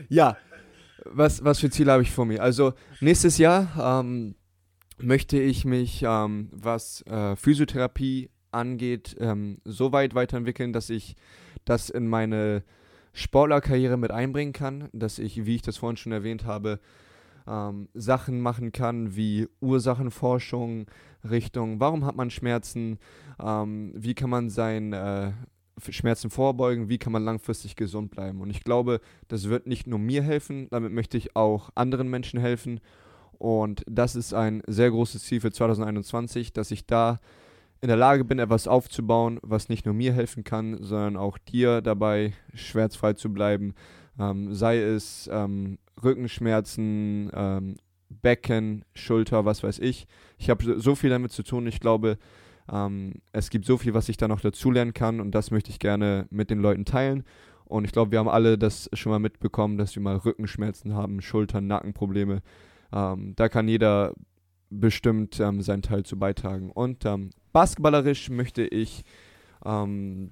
Ja, was, was für Ziele habe ich vor mir? Also nächstes Jahr ähm, möchte ich mich, ähm, was äh, Physiotherapie angeht, ähm, so weit weiterentwickeln, dass ich das in meine Sportlerkarriere mit einbringen kann, dass ich, wie ich das vorhin schon erwähnt habe, ähm, Sachen machen kann wie Ursachenforschung Richtung, warum hat man Schmerzen, ähm, wie kann man sein äh, Schmerzen vorbeugen, wie kann man langfristig gesund bleiben. Und ich glaube, das wird nicht nur mir helfen, damit möchte ich auch anderen Menschen helfen. Und das ist ein sehr großes Ziel für 2021, dass ich da in der Lage bin, etwas aufzubauen, was nicht nur mir helfen kann, sondern auch dir dabei schmerzfrei zu bleiben. Ähm, sei es ähm, Rückenschmerzen, ähm, Becken, Schulter, was weiß ich. Ich habe so viel damit zu tun. Ich glaube, ähm, es gibt so viel, was ich da noch dazulernen kann und das möchte ich gerne mit den Leuten teilen. Und ich glaube, wir haben alle das schon mal mitbekommen, dass wir mal Rückenschmerzen haben, Schultern, Nackenprobleme. Ähm, da kann jeder bestimmt ähm, seinen Teil zu beitragen. Und ähm, basketballerisch möchte ich ähm,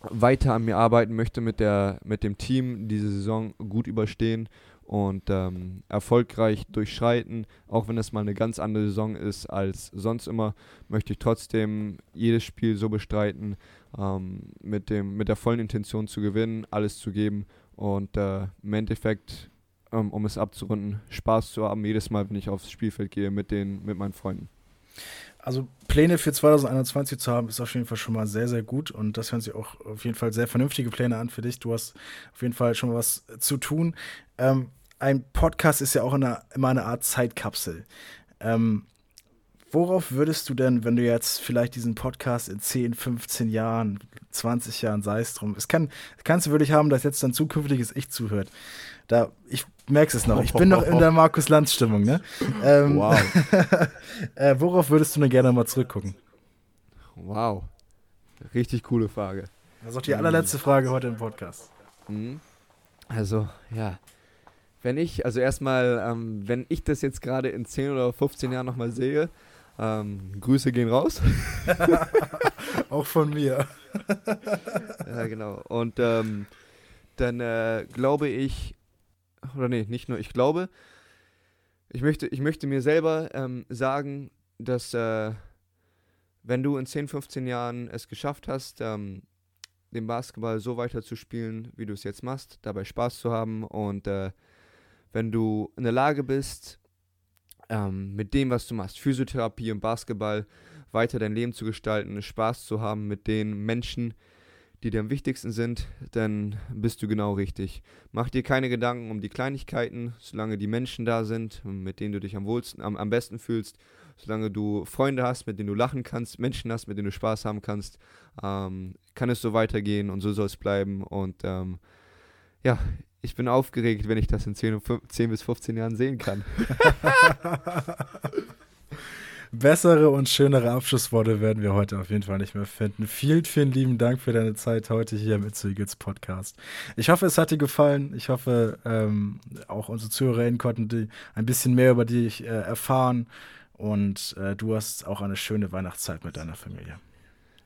weiter an mir arbeiten, möchte mit, der, mit dem Team diese Saison gut überstehen und ähm, erfolgreich durchschreiten. Auch wenn es mal eine ganz andere Saison ist als sonst immer, möchte ich trotzdem jedes Spiel so bestreiten, ähm, mit, dem, mit der vollen Intention zu gewinnen, alles zu geben und äh, im Endeffekt, ähm, um es abzurunden, Spaß zu haben, jedes Mal, wenn ich aufs Spielfeld gehe mit, den, mit meinen Freunden. Also Pläne für 2021 zu haben, ist auf jeden Fall schon mal sehr, sehr gut. Und das hören sich auch auf jeden Fall sehr vernünftige Pläne an für dich. Du hast auf jeden Fall schon was zu tun. Ähm, ein Podcast ist ja auch eine, immer eine Art Zeitkapsel. Ähm, worauf würdest du denn, wenn du jetzt vielleicht diesen Podcast in 10, 15 Jahren, 20 Jahren, sei es drum, es kann, kannst du wirklich haben, dass jetzt dein zukünftiges Ich zuhört. Da, ich merkst es noch. Ich bin noch in der Markus Lanz Stimmung, ne? Ähm, wow. äh, worauf würdest du denn gerne mal zurückgucken? Wow. Richtig coole Frage. Das ist auch die allerletzte Frage heute im Podcast. Mhm. Also, ja. Wenn ich, also erstmal, ähm, wenn ich das jetzt gerade in 10 oder 15 Jahren nochmal sehe, ähm, Grüße gehen raus. auch von mir. ja, genau. Und ähm, dann äh, glaube ich, oder nee, nicht nur ich glaube, ich möchte, ich möchte mir selber ähm, sagen, dass äh, wenn du in 10, 15 Jahren es geschafft hast, ähm, den Basketball so weiter zu spielen, wie du es jetzt machst, dabei Spaß zu haben und äh, wenn du in der Lage bist, ähm, mit dem, was du machst, Physiotherapie und Basketball, weiter dein Leben zu gestalten, Spaß zu haben mit den Menschen, die dir am wichtigsten sind, dann bist du genau richtig. Mach dir keine Gedanken um die Kleinigkeiten, solange die Menschen da sind, mit denen du dich am wohlsten, am, am besten fühlst, solange du Freunde hast, mit denen du lachen kannst, Menschen hast, mit denen du Spaß haben kannst, ähm, kann es so weitergehen und so soll es bleiben. Und ähm, ja, ich bin aufgeregt, wenn ich das in 10, 10 bis 15 Jahren sehen kann. Bessere und schönere Abschlussworte werden wir heute auf jeden Fall nicht mehr finden. Vielen, vielen lieben Dank für deine Zeit heute hier im It's Eagles Podcast. Ich hoffe, es hat dir gefallen. Ich hoffe, ähm, auch unsere ZuhörerInnen konnten die ein bisschen mehr über dich äh, erfahren. Und äh, du hast auch eine schöne Weihnachtszeit mit deiner Familie.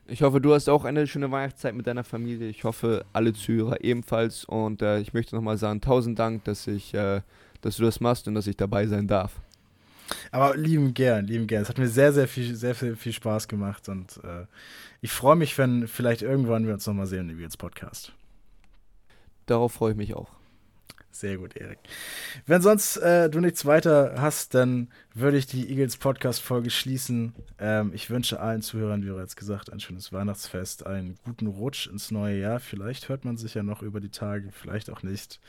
Ich hoffe, du hast auch eine schöne Weihnachtszeit mit deiner Familie. Ich hoffe, alle Zuhörer ebenfalls. Und äh, ich möchte nochmal sagen, tausend Dank, dass, ich, äh, dass du das machst und dass ich dabei sein darf. Aber lieben gern, lieben gern. Es hat mir sehr, sehr viel, sehr viel, viel Spaß gemacht und äh, ich freue mich, wenn vielleicht irgendwann wir uns nochmal sehen im Eagles Podcast. Darauf freue ich mich auch. Sehr gut, Erik. Wenn sonst äh, du nichts weiter hast, dann würde ich die Eagles Podcast-Folge schließen. Ähm, ich wünsche allen Zuhörern, wie bereits gesagt, ein schönes Weihnachtsfest, einen guten Rutsch ins neue Jahr. Vielleicht hört man sich ja noch über die Tage, vielleicht auch nicht.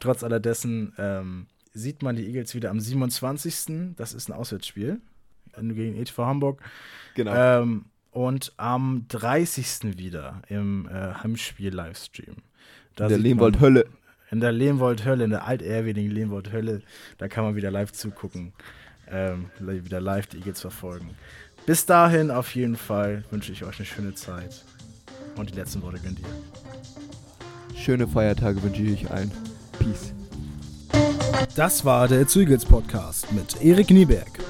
Trotz allerdessen ähm, sieht man die Eagles wieder am 27. Das ist ein Auswärtsspiel gegen ETV Hamburg. Genau. Ähm, und am 30. wieder im äh, Heimspiel-Livestream. In der Lehmwold-Hölle. In der Lehmwold-Hölle, in der altehrwürdigen Lehmwold-Hölle. Da kann man wieder live zugucken. Ähm, wieder live die Eagles verfolgen. Bis dahin auf jeden Fall wünsche ich euch eine schöne Zeit. Und die letzten Worte gönnt ihr. Schöne Feiertage wünsche ich euch allen. Peace. Das war der Zügels Podcast mit Erik Nieberg.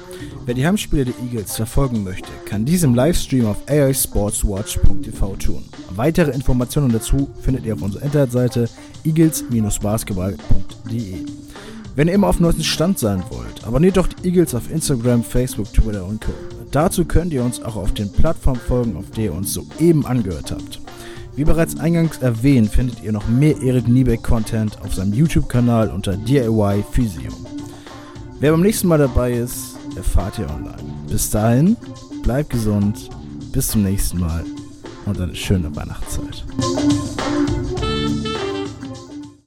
Wer die Heimspiele der Eagles verfolgen möchte, kann dies im Livestream auf aisportswatch.tv tun. Weitere Informationen dazu findet ihr auf unserer Internetseite eagles-basketball.de. Wenn ihr immer auf dem neuesten Stand sein wollt, abonniert doch die Eagles auf Instagram, Facebook, Twitter und Co. Dazu könnt ihr uns auch auf den Plattformen folgen, auf der ihr uns soeben angehört habt. Wie bereits eingangs erwähnt, findet ihr noch mehr Erik Niebeck-Content auf seinem YouTube-Kanal unter DIY Physio. Wer beim nächsten Mal dabei ist, erfahrt ihr online. Bis dahin, bleibt gesund, bis zum nächsten Mal und eine schöne Weihnachtszeit.